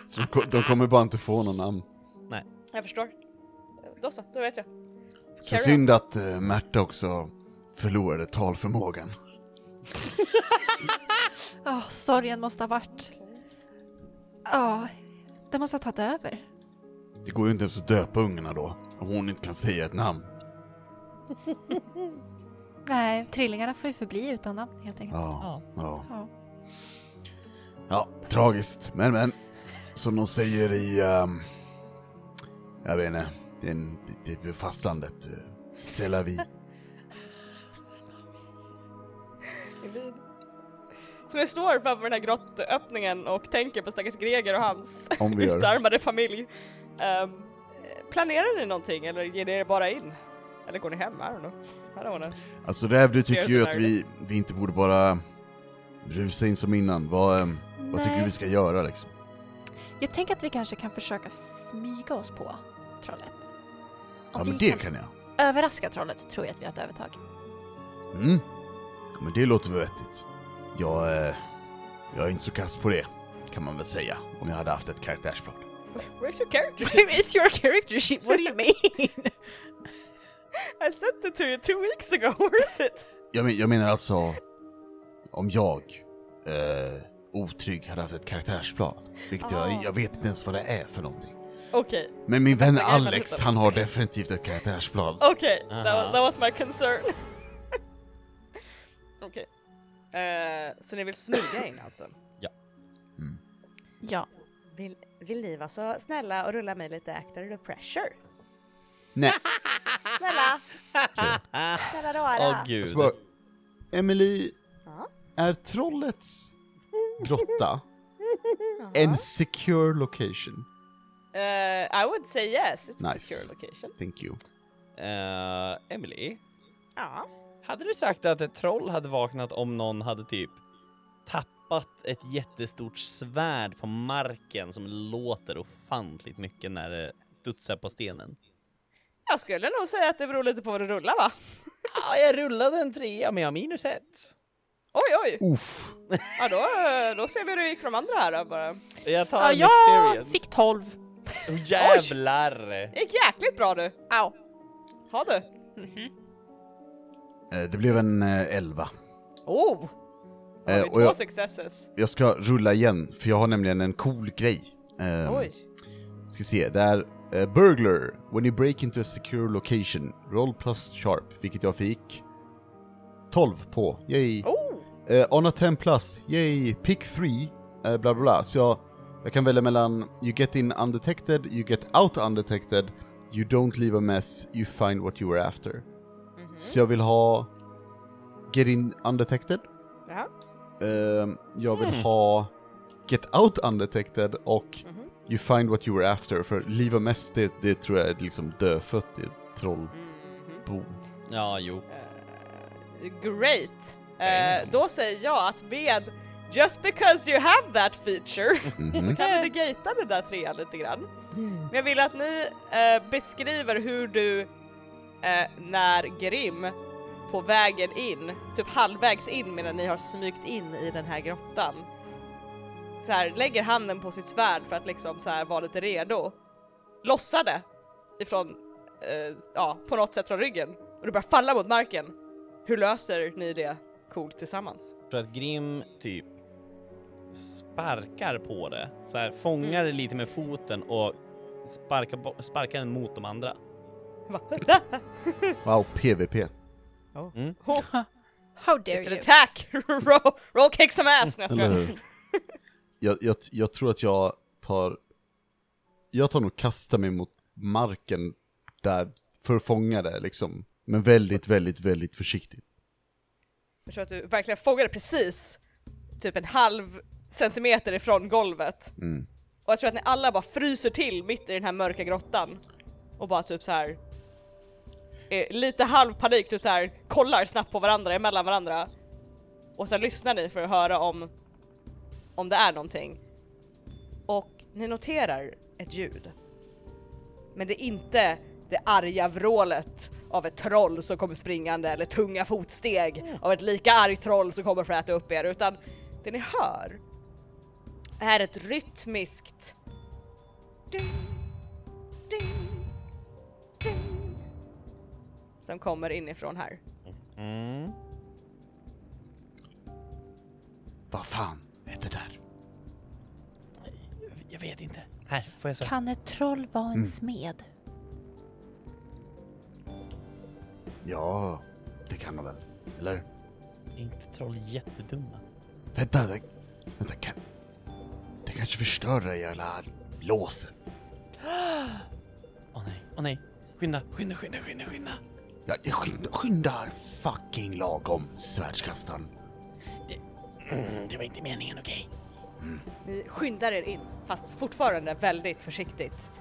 Speaker 1: Så de, ko- de kommer bara inte få någon namn.
Speaker 2: Jag förstår. Då så, då vet jag.
Speaker 1: Så
Speaker 2: Carry on.
Speaker 1: synd att uh, Märta också förlorade talförmågan.
Speaker 4: Ja, sorgen måste ha varit... Ja, den måste ha tagit över.
Speaker 1: Det går ju inte ens att döpa ungarna då, om hon inte kan säga ett namn.
Speaker 4: Nej, trillingarna får ju förbli utan namn helt enkelt.
Speaker 1: Ja, ja.
Speaker 4: Ja.
Speaker 1: Ja, tragiskt. Men men, som de säger i, ehm, jag vet inte, det är det är fastlandet, uh, c'est la vie.
Speaker 2: Så vi står framför den här grottöppningen och tänker på stackars Greger och hans utarmade familj. Ehm, planerar ni någonting eller ger ni er bara in? Eller går ni hem? I don't know. I don't know.
Speaker 1: Alltså Räv, tycker ju att vi, vi inte borde bara rusa in som innan. Vad, ehm, vad tycker du vi ska göra liksom?
Speaker 4: Jag tänker att vi kanske kan försöka smyga oss på trollet. Om
Speaker 1: Ja men det
Speaker 4: kan
Speaker 1: kan jag.
Speaker 4: överraska trollet så tror jag att vi har ett övertag.
Speaker 1: Mm. Men det låter väl vettigt. Jag, eh, jag är inte så kass på det, kan man väl säga. Om jag hade haft ett karaktärsplan.
Speaker 2: Where's your character sheet?
Speaker 4: Where is your character sheet? What do you mean?
Speaker 2: I sent it to you two weeks ago, where is it?
Speaker 1: Jag, men, jag menar alltså, om jag, eh, otrygg, hade haft ett karaktärsplan. Vilket
Speaker 2: Ah.
Speaker 1: jag, jag vet inte ens vad det är för någonting.
Speaker 2: Okej,
Speaker 1: Men min vän Alex, han har definitivt ett karaktärsplan.
Speaker 2: okej, that,
Speaker 3: Aha.
Speaker 2: wa- that was my concern. Okej. Eh, så ni vill smyga in alltså?
Speaker 4: ja.
Speaker 2: Vill, vill ni vara så snälla och rulla mig lite actor the pressure?
Speaker 1: Nej,
Speaker 2: Snälla! Snälla rara!
Speaker 3: Åh gud.
Speaker 1: bara, Emily,
Speaker 2: Ja.
Speaker 1: är trollets grotta en secure location?
Speaker 2: Eh, I would say yes, it's a
Speaker 1: Nice.
Speaker 2: secure location.
Speaker 1: Thank you.
Speaker 3: Eh, Emily,
Speaker 2: Ja.
Speaker 3: Hade du sagt att ett troll hade vaknat om någon hade typ tappat ett jättestort svärd på marken som låter ofantligt mycket när det studsar på stenen?
Speaker 2: Jag skulle nog säga att det beror lite på vad du rullar va?
Speaker 3: Ja, jag rullade en trea men jag har minus ett.
Speaker 2: Oj oj!
Speaker 1: Uff.
Speaker 2: Ja då, då ser vi hur det gick för de andra här då bara.
Speaker 3: Jag tar
Speaker 4: ja
Speaker 3: en
Speaker 4: jag
Speaker 3: experience.
Speaker 4: fick 12.
Speaker 3: Oh, jävlar!
Speaker 2: Det gick jäkligt bra du!
Speaker 4: Au.
Speaker 2: Ha du!
Speaker 1: Eh, det blev en eh, 11.
Speaker 2: Oh! Har
Speaker 1: Eh,
Speaker 2: vi två
Speaker 1: jag-
Speaker 2: successes?
Speaker 1: Jag ska rulla igen, för jag har nämligen en cool grej. Eh,
Speaker 2: Oj!
Speaker 1: Ska se, det är eh, Burglar. When you break into a secure location, roll plus sharp, vilket jag fick 12 på. Yay!
Speaker 2: Oh!
Speaker 1: Eh, on a 10 plus, yay! Pick 3, eh, bla bla bla. Så jag, jag kan välja mellan you get in undetected, you get out undetected, you don't leave a mess, you find what you were after.
Speaker 2: Mhm.
Speaker 1: Så jag vill ha get in undetected,
Speaker 2: Jaha.
Speaker 1: Ehm, jag vill
Speaker 3: Mm.
Speaker 1: ha Get Out Undetected och
Speaker 2: Mhm.
Speaker 1: You Find What You Were After, för Leave a Mess, det, det tror jag är liksom dödfött i ett trollbo.
Speaker 2: Mhm.
Speaker 3: Ja, jo.
Speaker 2: Eh, great! Eh,
Speaker 3: Damn.
Speaker 2: då säger jag att med Just because you have that feature så
Speaker 1: Mhm.
Speaker 2: kan vi negata den där trean lite grann. Men jag vill att ni eh, beskriver hur du eh, när Grim på vägen in, typ halvvägs in medan ni har smygt in i den här grottan, så här, lägger handen på sitt svärd för att liksom så här vara lite redo, lossar det ifrån, eh, ja, på något sätt från ryggen och det börjar falla mot marken. Hur löser ni det coolt tillsammans?
Speaker 3: För att Grim typ sparkar på det. Så här fångar det lite med foten och sparkar, sparkar den mot de andra.
Speaker 2: Va?
Speaker 1: Wow, PVP.
Speaker 3: Mm.
Speaker 4: How dare
Speaker 2: It's an
Speaker 4: you?
Speaker 2: attack! roll, roll kick some ass! Nej, jag?
Speaker 1: Jag, jag, jag tror att jag tar... Jag tar nog kasta mig mot marken där, för att fånga det liksom. Men väldigt, väldigt, väldigt försiktigt.
Speaker 2: Jag tror att du verkligen fångade precis typ en halv centimeter ifrån golvet.
Speaker 1: Mm.
Speaker 2: Och jag tror att ni alla bara fryser till mitt i den här mörka grottan. Och bara typ så här. Lite halv panik, typ så här kollar snabbt på varandra, emellan varandra. Och sen lyssnar ni för att höra om, om det är någonting. Och ni noterar ett ljud. Men det är inte det arga vrålet av ett troll som kommer springande eller tunga fotsteg av ett lika argt troll som kommer för att äta upp er utan det ni hör är ett rytmiskt ding, som kommer inifrån här.
Speaker 3: Mm.
Speaker 1: Vad fan är det där?
Speaker 3: Jag vet inte. Här, får jag se?
Speaker 4: Kan ett troll vara en
Speaker 1: Mm.
Speaker 4: smed?
Speaker 1: Ja, det kan man väl? Eller?
Speaker 3: Är inte troll jättedumma?
Speaker 1: Vänta, det, vänta, kan... Det kanske förstör det jävla låset.
Speaker 3: Åh nej, åh nej. Skynda, skynda, skynda, skynda, skynda.
Speaker 1: Ja, skynda, skynda fucking lagom, svärdskastaren.
Speaker 3: Mm, det var inte meningen, okej?
Speaker 2: Ni skyndar er in, fast fortfarande väldigt försiktigt.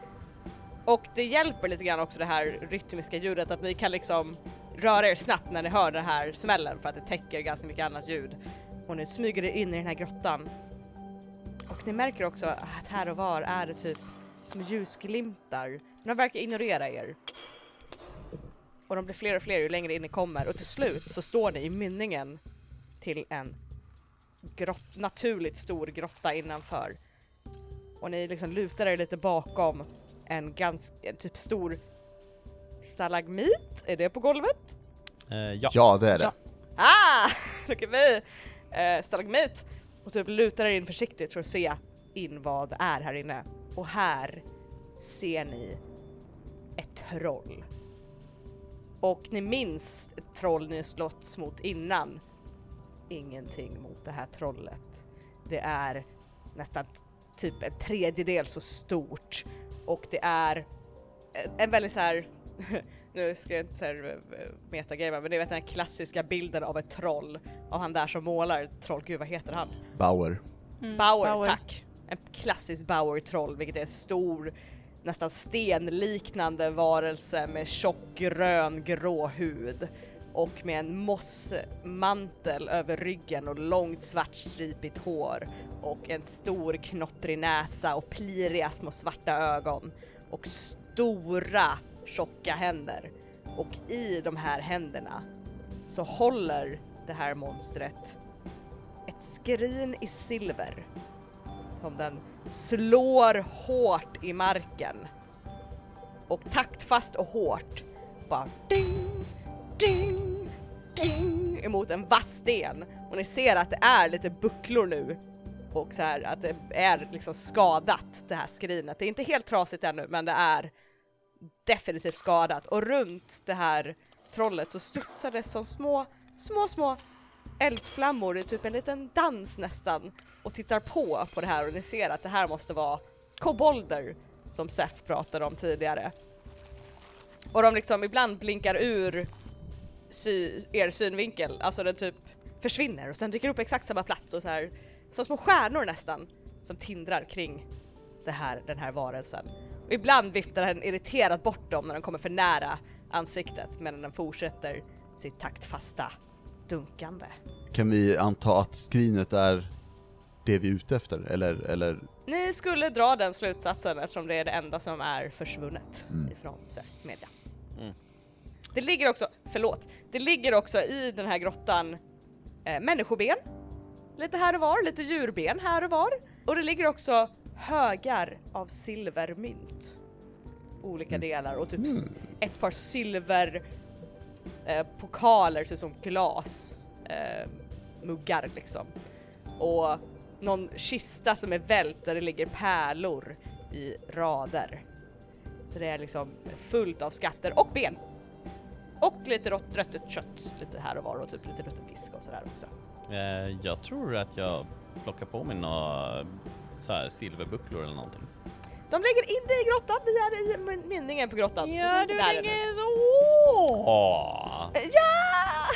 Speaker 2: Och det hjälper lite grann också det här rytmiska ljudet att ni kan liksom röra er snabbt när ni hör den här smällen för att det täcker ganska mycket annat ljud. Och ni smyger er in i den här grottan. Och ni märker också att här och var är det typ som ljusglimtar. Men de verkar ignorera er. Och de blir fler och fler ju längre in ni kommer och till slut så står ni i mynningen till en grott, naturligt stor grotta innanför. Och ni liksom lutar er lite bakom en ganska, en typ stor stalagmit, är det på golvet?
Speaker 3: Eh, ja.
Speaker 1: Ja, det är det.
Speaker 4: Ja.
Speaker 2: Ah! Look at me! Eh, stalagmit! Och typ lutar er in försiktigt för att se in vad det är här inne. Och här ser ni ett troll. Och ni minns ett troll ni slått mot innan. Ingenting mot det här trollet. Det är nästan typ en tredjedel så stort och det är en- väldigt så här nu ska jag inte säga metagame men ni vet den här klassiska bilden av ett troll av han där som målar troll, gud vad heter han?
Speaker 1: Bauer.
Speaker 4: Mm,
Speaker 2: Bauer, tack! En klassisk Bauer-troll vilket är stor nästan stenliknande varelse med tjock grön grå hud och med en mossmantel över ryggen och långt svartstripigt hår och en stor knottrig näsa och pliriga små svarta ögon och stora tjocka händer. Och i de här händerna så håller det här monstret ett skrin i silver som den slår hårt i marken. Och taktfast och hårt bara ding, ding, ding emot en vass sten. Och ni ser att det är lite bucklor nu och så här att det är liksom skadat det här skrinet. Det är inte helt trasigt ännu men det är definitivt skadat och runt det här trollet så studsar det som små, små, små eldsflammor i typ en liten dans nästan och tittar på på det här och ni ser att det här måste vara kobolder som Seth pratade om tidigare. Och de liksom ibland blinkar ur sy er synvinkel, alltså den typ försvinner och sen dyker upp exakt samma plats och så här som små stjärnor nästan som tindrar kring det här, den här varelsen. Och ibland viftar den irriterat bort dem när de kommer för nära ansiktet medan den fortsätter sitt taktfasta dunkande.
Speaker 1: Kan vi anta att skrinet är det vi är ute efter? Eller, eller
Speaker 2: Ni skulle dra den slutsatsen eftersom det är det enda som är försvunnet
Speaker 1: Mm.
Speaker 2: ifrån Zeus smedja.
Speaker 3: Mm.
Speaker 2: Det ligger också, förlåt, det ligger också i den här grottan eh, människoben, lite här och var, lite djurben här och var. Och det ligger också högar av silvermynt. Olika
Speaker 1: Mm.
Speaker 2: delar och typ s- ett par silver eh, pokaler, ut som glasmuggar eh, liksom. Och någon kista som är vält där det ligger pärlor i rader. Så det är liksom fullt av skatter och ben. Och lite rött röttet kött lite här och var och typ lite rutten fisk och sådär också.
Speaker 3: Eh, jag tror att jag plockar på mig några så här silverbucklor eller någonting.
Speaker 2: De lägger in dig i grottan, vi är i mynningen på grottan. så
Speaker 3: Ja, du ligger så! Åh.
Speaker 2: Ja!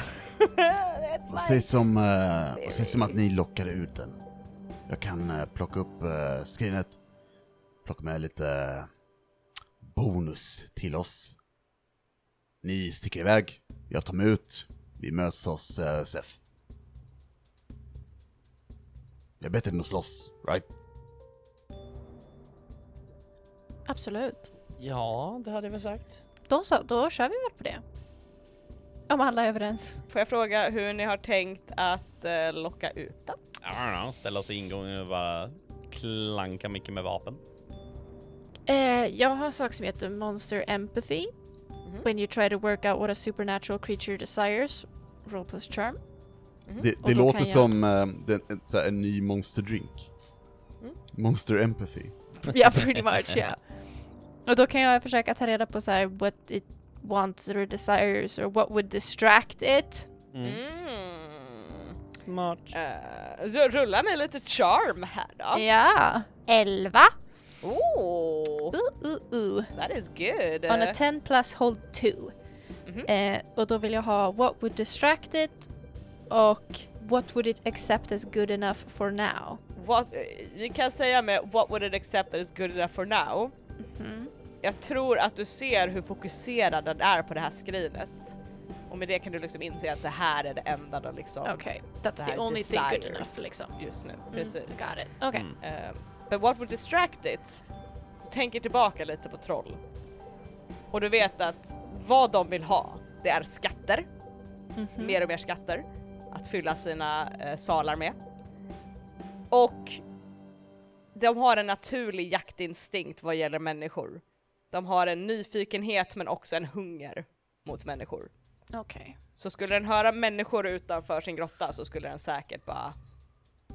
Speaker 2: That's
Speaker 1: Vad
Speaker 2: my-
Speaker 1: sägs om, uh, vad sägs om att ni lockar ut den? Jag kan eh, plocka upp uh, skrinet, plocka med lite bonus till oss. Ni sticker iväg, jag tar mig ut, vi möts hos uh, Sef. Det är bättre än att slåss, right?
Speaker 4: Absolut.
Speaker 3: Ja, det hade jag väl sagt.
Speaker 4: Då så, då kör vi väl på det. Om alla är överens.
Speaker 2: Får jag fråga hur ni har tänkt att eh, locka ut den?
Speaker 3: Know, ställa oss i ingången och bara klanka mycket med vapen.
Speaker 4: Eh, jag har en sak som heter Monster Empathy.
Speaker 2: Mhm.
Speaker 4: When you try to work out what a supernatural creature desires. Roll plus charm.
Speaker 1: Det,
Speaker 4: Och
Speaker 1: det
Speaker 4: då
Speaker 1: låter
Speaker 4: jag-
Speaker 1: som den, en, här, en ny monsterdrink.
Speaker 2: Mm.
Speaker 1: Monster Empathy.
Speaker 4: Ja, pretty much, ja. Och då kan jag försöka ta reda på så här what it wants or desires or what would distract it.
Speaker 3: Mm.
Speaker 2: Mm.
Speaker 3: Smart.
Speaker 2: Eh, så rulla med lite charm här då.
Speaker 4: Ja. Elva.
Speaker 2: Oh,
Speaker 4: Uh, uh, uh.
Speaker 2: that is good.
Speaker 4: On a 10 plus hold 2.
Speaker 2: Mhm.
Speaker 4: Eh, och då vill jag ha what would distract it och what would it accept as good enough for now.
Speaker 2: What, eh, vi kan säga med what would it accept that is good enough for now.
Speaker 4: Mhm.
Speaker 2: Jag tror att du ser hur fokuserad den är på det här skrinet. Och med det kan du liksom inse att det här är det enda den liksom
Speaker 4: Okej, that's the only thing good enough liksom.
Speaker 2: just nu.
Speaker 4: Mm,
Speaker 2: Precis.
Speaker 4: got it. Okej.
Speaker 3: Mm.
Speaker 2: Eh, but what would distract it? Du tänker tillbaka lite på troll. Och du vet att vad de vill ha, det är skatter.
Speaker 4: Mhm.
Speaker 2: mer och mer skatter att fylla sina eh, salar med. Och de har en naturlig jaktinstinkt vad gäller människor. De har en nyfikenhet men också en hunger mot människor.
Speaker 4: Okej.
Speaker 2: Så skulle den höra människor utanför sin grotta så skulle den säkert bara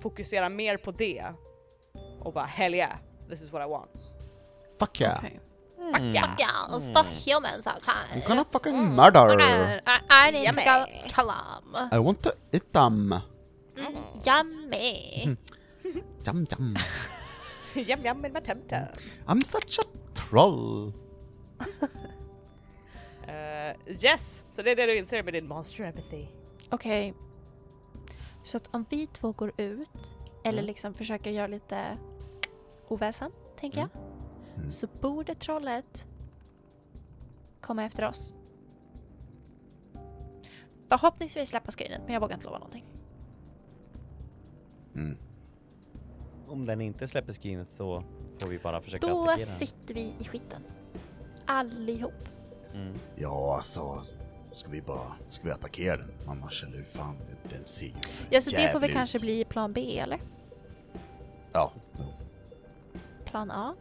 Speaker 2: fokusera mer på det och bara hell yeah, this is what I want.
Speaker 1: Fuck yeah.
Speaker 4: Okej.
Speaker 3: Mm.
Speaker 4: Yeah, it's the humans outside.
Speaker 1: I'm gonna fucking murder.
Speaker 4: I, I need to go kalam.
Speaker 1: I want to eat them.
Speaker 4: Mm, yummy.
Speaker 1: Yum yum.
Speaker 2: Jam jam med tum
Speaker 1: I'm such a troll.
Speaker 2: Uh, yes, så det är det du inser med din monster empathy.
Speaker 4: Okej. Så att om vi två går ut, eller
Speaker 3: Mm.
Speaker 4: liksom försöker göra lite oväsen, tänker jag.
Speaker 1: Mm.
Speaker 4: Så borde trollet komma efter oss. Förhoppningsvis släppa skrinet, men jag vågar inte lova någonting.
Speaker 1: Mm.
Speaker 3: Om den inte släpper skrinet så får vi bara försöka
Speaker 4: Då
Speaker 3: attackera den.
Speaker 4: sitter vi i skiten. Allihop.
Speaker 3: Mm.
Speaker 1: Ja, alltså. Ska vi bara, ska vi attackera den? Annars eller hur fan, den- ser ju
Speaker 4: Ja, så det får väl kanske bli plan B, eller?
Speaker 1: Ja.
Speaker 4: Plan A,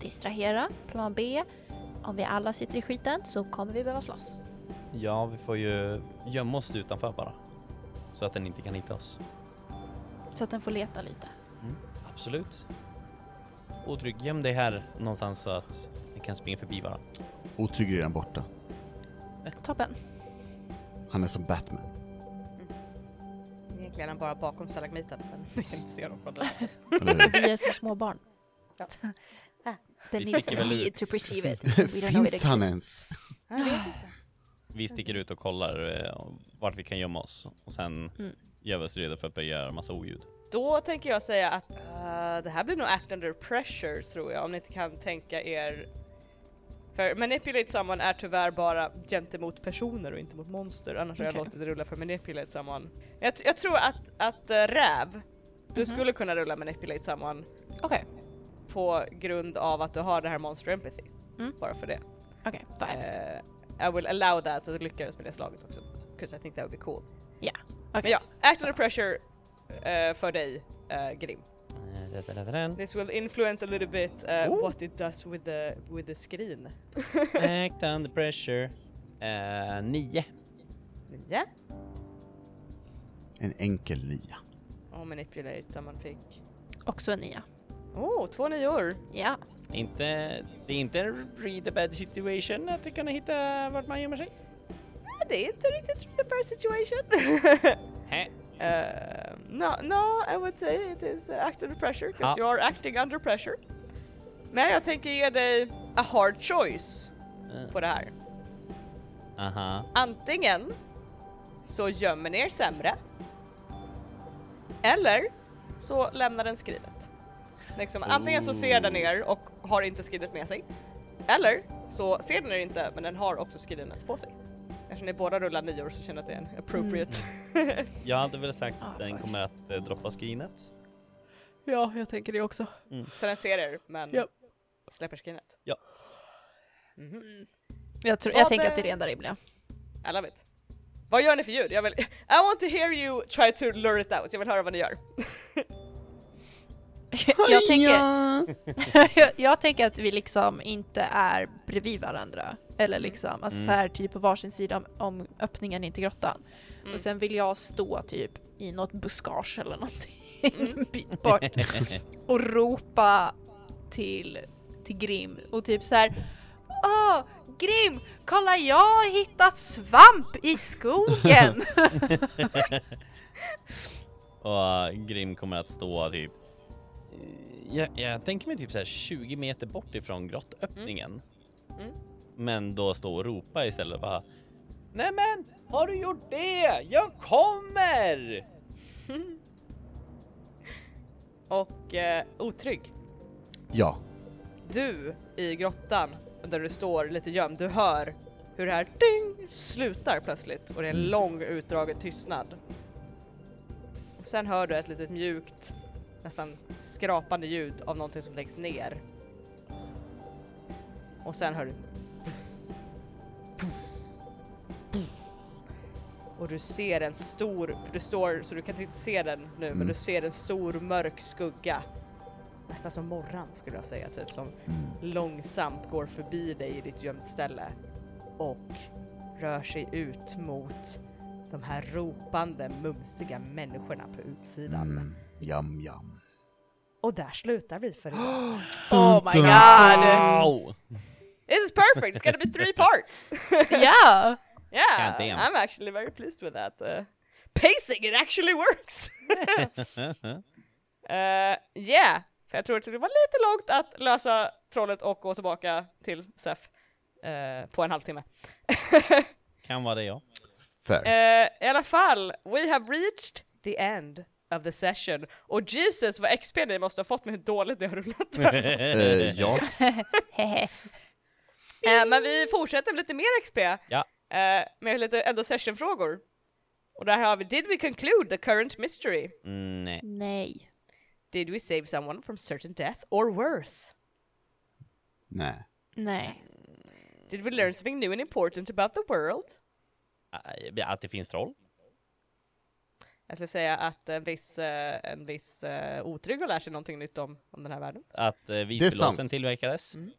Speaker 4: distrahera. Plan B, om vi alla sitter i skiten så kommer vi behöva slåss.
Speaker 3: Ja, vi får ju gömma oss utanför bara. Så att den inte kan hitta oss.
Speaker 4: Så att den får leta lite.
Speaker 3: Absolut. Otrygg, göm dig här någonstans så att vi kan springa förbi bara.
Speaker 1: Otrygg är redan borta.
Speaker 4: Toppen.
Speaker 1: Han är som Batman.
Speaker 2: Egentligen är han bara bakom stalagmiten, men vi kan inte se honom från där.
Speaker 1: Eller hur?
Speaker 4: Vi är som små barn.
Speaker 2: Ja.
Speaker 4: They
Speaker 3: Vi
Speaker 4: need to
Speaker 3: sticker väl
Speaker 4: see
Speaker 3: ut.
Speaker 4: it to perceive it. We don't know it
Speaker 1: Finns han
Speaker 4: exists.
Speaker 1: ens?
Speaker 2: Jag.
Speaker 3: Vi sticker ut och kollar eh, vart vi kan gömma oss och sen
Speaker 4: Mm.
Speaker 3: gör vi oss redo för att börja göra massa oljud.
Speaker 2: Då tänker jag säga att eh, det här blir nog act under pressure tror jag, om ni inte kan tänka er för manipulate someone är tyvärr bara gentemot personer och inte mot monster, annars har jag låtit det rulla för manipulate someone. Jag, jag tror att, att uh, räv, du
Speaker 4: Mhm.
Speaker 2: skulle kunna rulla manipulate someone
Speaker 4: Okej,
Speaker 2: på grund av att du har det här monster empathy.
Speaker 4: Mm.
Speaker 2: Bara för det.
Speaker 4: okej. Vibes.
Speaker 2: Eh, I will allow that att du lyckades med det slaget också, because I think that would be cool.
Speaker 4: Okej.
Speaker 2: Men ja, act under pressure eh, för dig, uh, Grim.
Speaker 3: Eh.
Speaker 2: This will influence a little bit uh, what it does with the, with the screen.
Speaker 3: Act under pressure. Nio.
Speaker 2: Ja.
Speaker 1: En enkel nia.
Speaker 2: Och manipulate som man fick
Speaker 4: Också en nia.
Speaker 2: Oh, två nior.
Speaker 4: Ja.
Speaker 3: Inte, det är inte en read a bad situation att kunna hitta vart man gömmer sig.
Speaker 2: Det är inte riktigt a bad situation. Uh, no, no, I would say it is uh, act under pressure because
Speaker 3: Ja.
Speaker 2: you are acting under pressure. Men jag tänker ge dig a hard choice
Speaker 3: Uh,
Speaker 2: på det här.
Speaker 3: aha.
Speaker 2: Antingen så gömmer ni er sämre. Eller så lämnar den skrivet. Liksom, antingen så ser den er och har inte skrivet med sig. Eller så ser den er inte men den har också skrivet på sig. Eftersom ni båda rullar nior så känner jag att det är en appropriate.
Speaker 3: Jag hade väl sagt
Speaker 4: Ah,
Speaker 3: att den
Speaker 4: fuck.
Speaker 3: kommer att eh, droppa skrinet.
Speaker 4: Ja, jag tänker det också.
Speaker 2: så den ser er men
Speaker 4: Ja.
Speaker 2: släpper skrinet.
Speaker 3: Ja.
Speaker 2: Mhm.
Speaker 4: Jag, tror, jag tänker att det är det enda rimliga.
Speaker 2: I love it. Vad gör ni för ljud? Jag vill, I want to hear you try to lure it out. Jag vill höra vad ni gör.
Speaker 4: jag, tänker, jag, jag tänker att vi liksom inte är bredvid varandra. Eller liksom, alltså
Speaker 3: Mm.
Speaker 4: så här typ på varsin sida om, om öppningen in till grottan.
Speaker 2: Mm.
Speaker 4: Och sen vill jag stå typ i något buskage eller någonting
Speaker 2: Mm.
Speaker 4: en bit bort och ropa till, till Grim och typ så här. Åh, Grim, kolla jag har hittat svamp i skogen!
Speaker 3: Och uh, Grim kommer att stå typ... Jag, jag tänker mig typ så här 20 meter bort ifrån grottöppningen.
Speaker 2: Mm.
Speaker 3: Men då stå och ropa istället bara Nämen, har du gjort det? Jag kommer!
Speaker 2: Och eh, otrygg.
Speaker 1: Ja.
Speaker 2: Du i grottan där du står lite gömd, du hör hur det här ding slutar plötsligt och det är en
Speaker 1: Mm.
Speaker 2: lång utdragen tystnad. Och sen hör du ett litet mjukt, nästan skrapande ljud av någonting som läggs ner. Och sen hör du och du ser en stor, för du står så du kan inte riktigt se den nu, men
Speaker 1: Mm.
Speaker 2: du ser en stor mörk skugga. Nästan som morran skulle jag säga, typ som
Speaker 1: Mm.
Speaker 2: långsamt går förbi dig i ditt gömställe och rör sig ut mot de här ropande, mumsiga människorna på utsidan.
Speaker 1: Mm. Jam, jam.
Speaker 2: Och där slutar vi för idag.
Speaker 4: oh my god!
Speaker 3: Wow!
Speaker 2: This is perfect, it's gonna be three parts!
Speaker 4: Ja!
Speaker 2: yeah,
Speaker 3: God damn.
Speaker 2: I'm actually very pleased with that. Uh, pacing, it actually works! Uh, yeah, för jag tror att det var lite långt att lösa trollet och gå tillbaka till Sef uh, på en halvtimme.
Speaker 3: kan vara det ja.
Speaker 1: Fair.
Speaker 2: Eh, I alla fall, we have reached the end of the session. Och Jesus vad XP ni måste ha fått med hur dåligt det har rullat.
Speaker 1: Eh, ja.
Speaker 2: Eh, men vi fortsätter med lite mer XP.
Speaker 3: Ja.
Speaker 2: Eh, med lite ändå sessionfrågor. Och där har vi, did we conclude the current mystery?
Speaker 3: Mm, nej.
Speaker 4: Nej.
Speaker 2: Did we save someone from certain death or worse?
Speaker 1: Nej.
Speaker 4: Nej.
Speaker 2: Did we learn something new and important about the world?
Speaker 3: Äh, Att det finns troll?
Speaker 2: Jag skulle säga att en viss, eh, en viss uh, otrygg har lärt sig någonting nytt om, om den här världen.
Speaker 3: Att uh,
Speaker 1: sant.
Speaker 3: Visbylåsen tillverkades?
Speaker 2: Mm.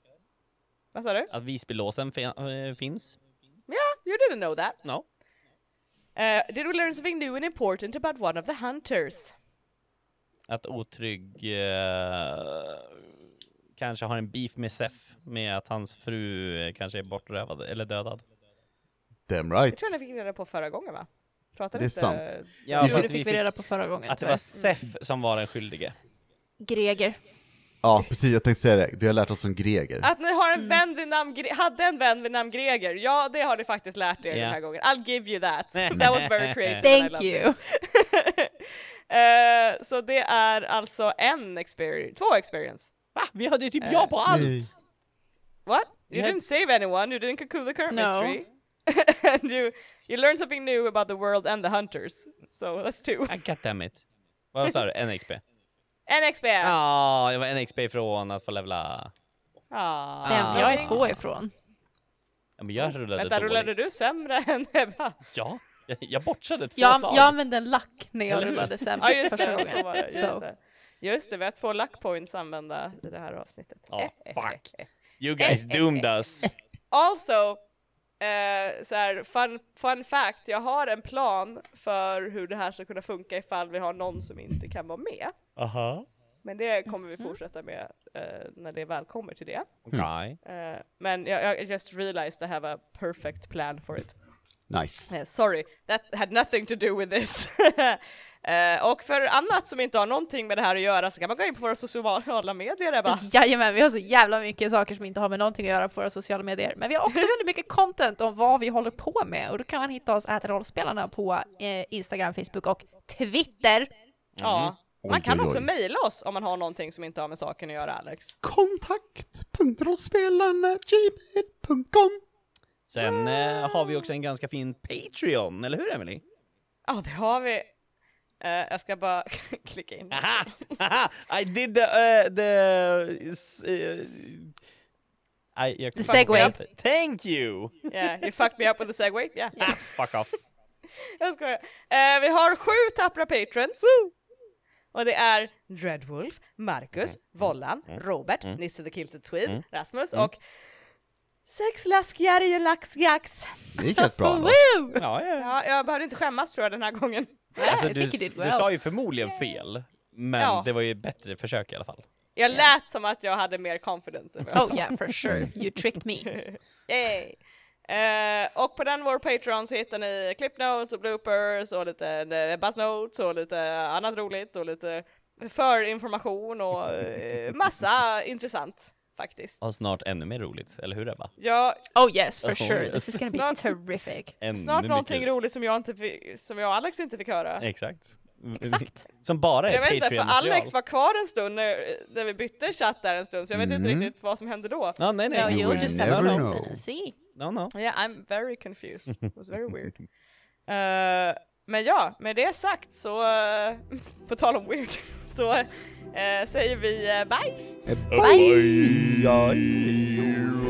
Speaker 2: Vad sa du?
Speaker 3: Att Visbylåsen fi- eh, finns?
Speaker 2: You didn't know that.
Speaker 3: No.
Speaker 2: Uh, did we learn something new and important about one of the hunters?
Speaker 3: Att Otrygg eh, kanske har en beef med Sef med att hans fru kanske är bortrövad eller dödad.
Speaker 1: Damn
Speaker 2: Jag
Speaker 1: right.
Speaker 2: tror ni fick reda på förra gången va? Pratade
Speaker 1: Det är
Speaker 2: inte...
Speaker 1: sant.
Speaker 3: Ja,
Speaker 4: det fick vi reda på förra gången.
Speaker 3: att det var Sef som var den skyldige.
Speaker 4: Greger.
Speaker 1: Ja, precis. Jag tänkte säga det. Vi har lärt oss om Greger.
Speaker 2: Att ni har en
Speaker 4: Mm.
Speaker 2: vän vid namn Gre- hade en vän vid namn Greger, ja det har ni faktiskt lärt er
Speaker 3: Ja.
Speaker 2: den här gången. I'll give you that. That was very creative. and I
Speaker 4: Thank
Speaker 2: loved
Speaker 4: you.
Speaker 2: Eh, så det är alltså en experience, två experience.
Speaker 3: Va? Vi hade ju typ
Speaker 2: Eh,
Speaker 3: ja på allt!
Speaker 1: nej.
Speaker 2: What? You
Speaker 3: Yeah.
Speaker 2: didn't save anyone, you didn't conclude the current
Speaker 4: No.
Speaker 2: mystery. and you, you learned something new about the world and the hunters. So that's two.
Speaker 3: Ah, God damn it. Vad sa du? En XP?
Speaker 2: En XP!
Speaker 3: Ja, jag var en XP ifrån att få levla.
Speaker 2: Ah.
Speaker 4: Damn, jag är två ifrån.
Speaker 3: Ja, men jag rullade
Speaker 2: Vänta,
Speaker 3: dåligt.
Speaker 2: rullade du sämre än Ebba?
Speaker 3: Ja, jag, jag bortsade två
Speaker 4: Jag,
Speaker 3: slag.
Speaker 4: jag använde en lack när jag rullade sämst
Speaker 2: Ja just
Speaker 4: första
Speaker 2: det, så
Speaker 4: gången.
Speaker 2: var det. Just,
Speaker 4: Så.
Speaker 2: det. just det, vi har två luck points använda i det här avsnittet.
Speaker 3: Ja, fuck. You guys doomed us.
Speaker 2: Also, eh, så här, fun, fun fact, jag har en plan för hur det här ska kunna funka ifall vi har någon som inte kan vara med.
Speaker 3: Aha.
Speaker 2: Men det kommer vi
Speaker 4: Mhm.
Speaker 2: fortsätta med eh, när det väl kommer till det.
Speaker 3: Okej.
Speaker 2: Eh, men jag, jag just realized I have a perfect plan for it.
Speaker 1: Nice.
Speaker 2: Eh, sorry, that had nothing to do with this. Eh, och för annat som inte har någonting med det här att göra så kan man gå in på våra sociala medier Ebba.
Speaker 4: Jajamän, vi har så jävla mycket saker som inte har med någonting att göra på våra sociala medier. Men vi har också väldigt mycket content om vad vi håller på med och då kan man hitta oss äta rollspelarna på eh, Instagram, Facebook och Twitter.
Speaker 2: Ja. Man kan också mejla oss om man har någonting som inte har med saken att göra Alex.
Speaker 1: Kontakt.rollspelarna.gmail.com
Speaker 3: Sen eh, har vi också en ganska fin Patreon, eller hur Emily?
Speaker 2: Ja, det har vi. Eh, jag ska bara klicka in.
Speaker 3: Aha! Aha! I did the... Uh, the uh, I,
Speaker 4: The segway.
Speaker 3: Thank you!
Speaker 2: Yeah, you fucked me up with the segway. Yeah.
Speaker 3: Ah, fuck off.
Speaker 2: Jag skojar. Eh, vi har sju tappra patrons. Och det är Dreadwolf, Marcus, Vollan, Robert, Nisse the Kilted Swede, Rasmus och sex läskigare laxjax.
Speaker 1: Det gick rätt bra?
Speaker 4: Woo!
Speaker 3: Ja, ja.
Speaker 2: Ja, jag behövde inte skämmas tror jag den här gången.
Speaker 3: Alltså, du, du sa ju förmodligen fel, men
Speaker 2: Ja.
Speaker 3: det var ju ett bättre försök i alla fall.
Speaker 2: Jag lät som att jag hade mer confidence än vad jag
Speaker 4: Oh
Speaker 2: sa.
Speaker 4: yeah, for sure. You tricked me.
Speaker 2: Yay! Eh, och på den vår Patreon så hittar ni clip notes och bloopers och lite eh, buzz notes och lite annat roligt och lite förinformation och eh, massa intressant faktiskt.
Speaker 3: Och snart ännu mer roligt, eller hur Ebba?
Speaker 2: Ja,
Speaker 4: Oh yes, for
Speaker 3: Oh,
Speaker 4: sure.
Speaker 3: yes.
Speaker 4: This is gonna be
Speaker 2: Snart-
Speaker 4: terrific.
Speaker 3: Ännu
Speaker 2: snart
Speaker 3: mycket-
Speaker 2: någonting roligt som jag, inte fick, som jag och Alex inte fick höra.
Speaker 3: Exakt.
Speaker 4: Exakt.
Speaker 3: Som bara är
Speaker 2: Jag vet inte, för. Alex var kvar en stund när, när vi bytte chatt där en stund så jag vet inte
Speaker 1: Mm.
Speaker 2: riktigt vad som hände då.
Speaker 3: Ja, nej, nej.
Speaker 4: No,
Speaker 1: You will
Speaker 4: just have to
Speaker 1: never know.
Speaker 4: see.
Speaker 3: No, no.
Speaker 2: Yeah, I'm very confused. It was very weird. Eh, men ja, med det sagt så, eh, på tal om weird, så eh, säger vi eh, bye! bye.
Speaker 1: bye. bye.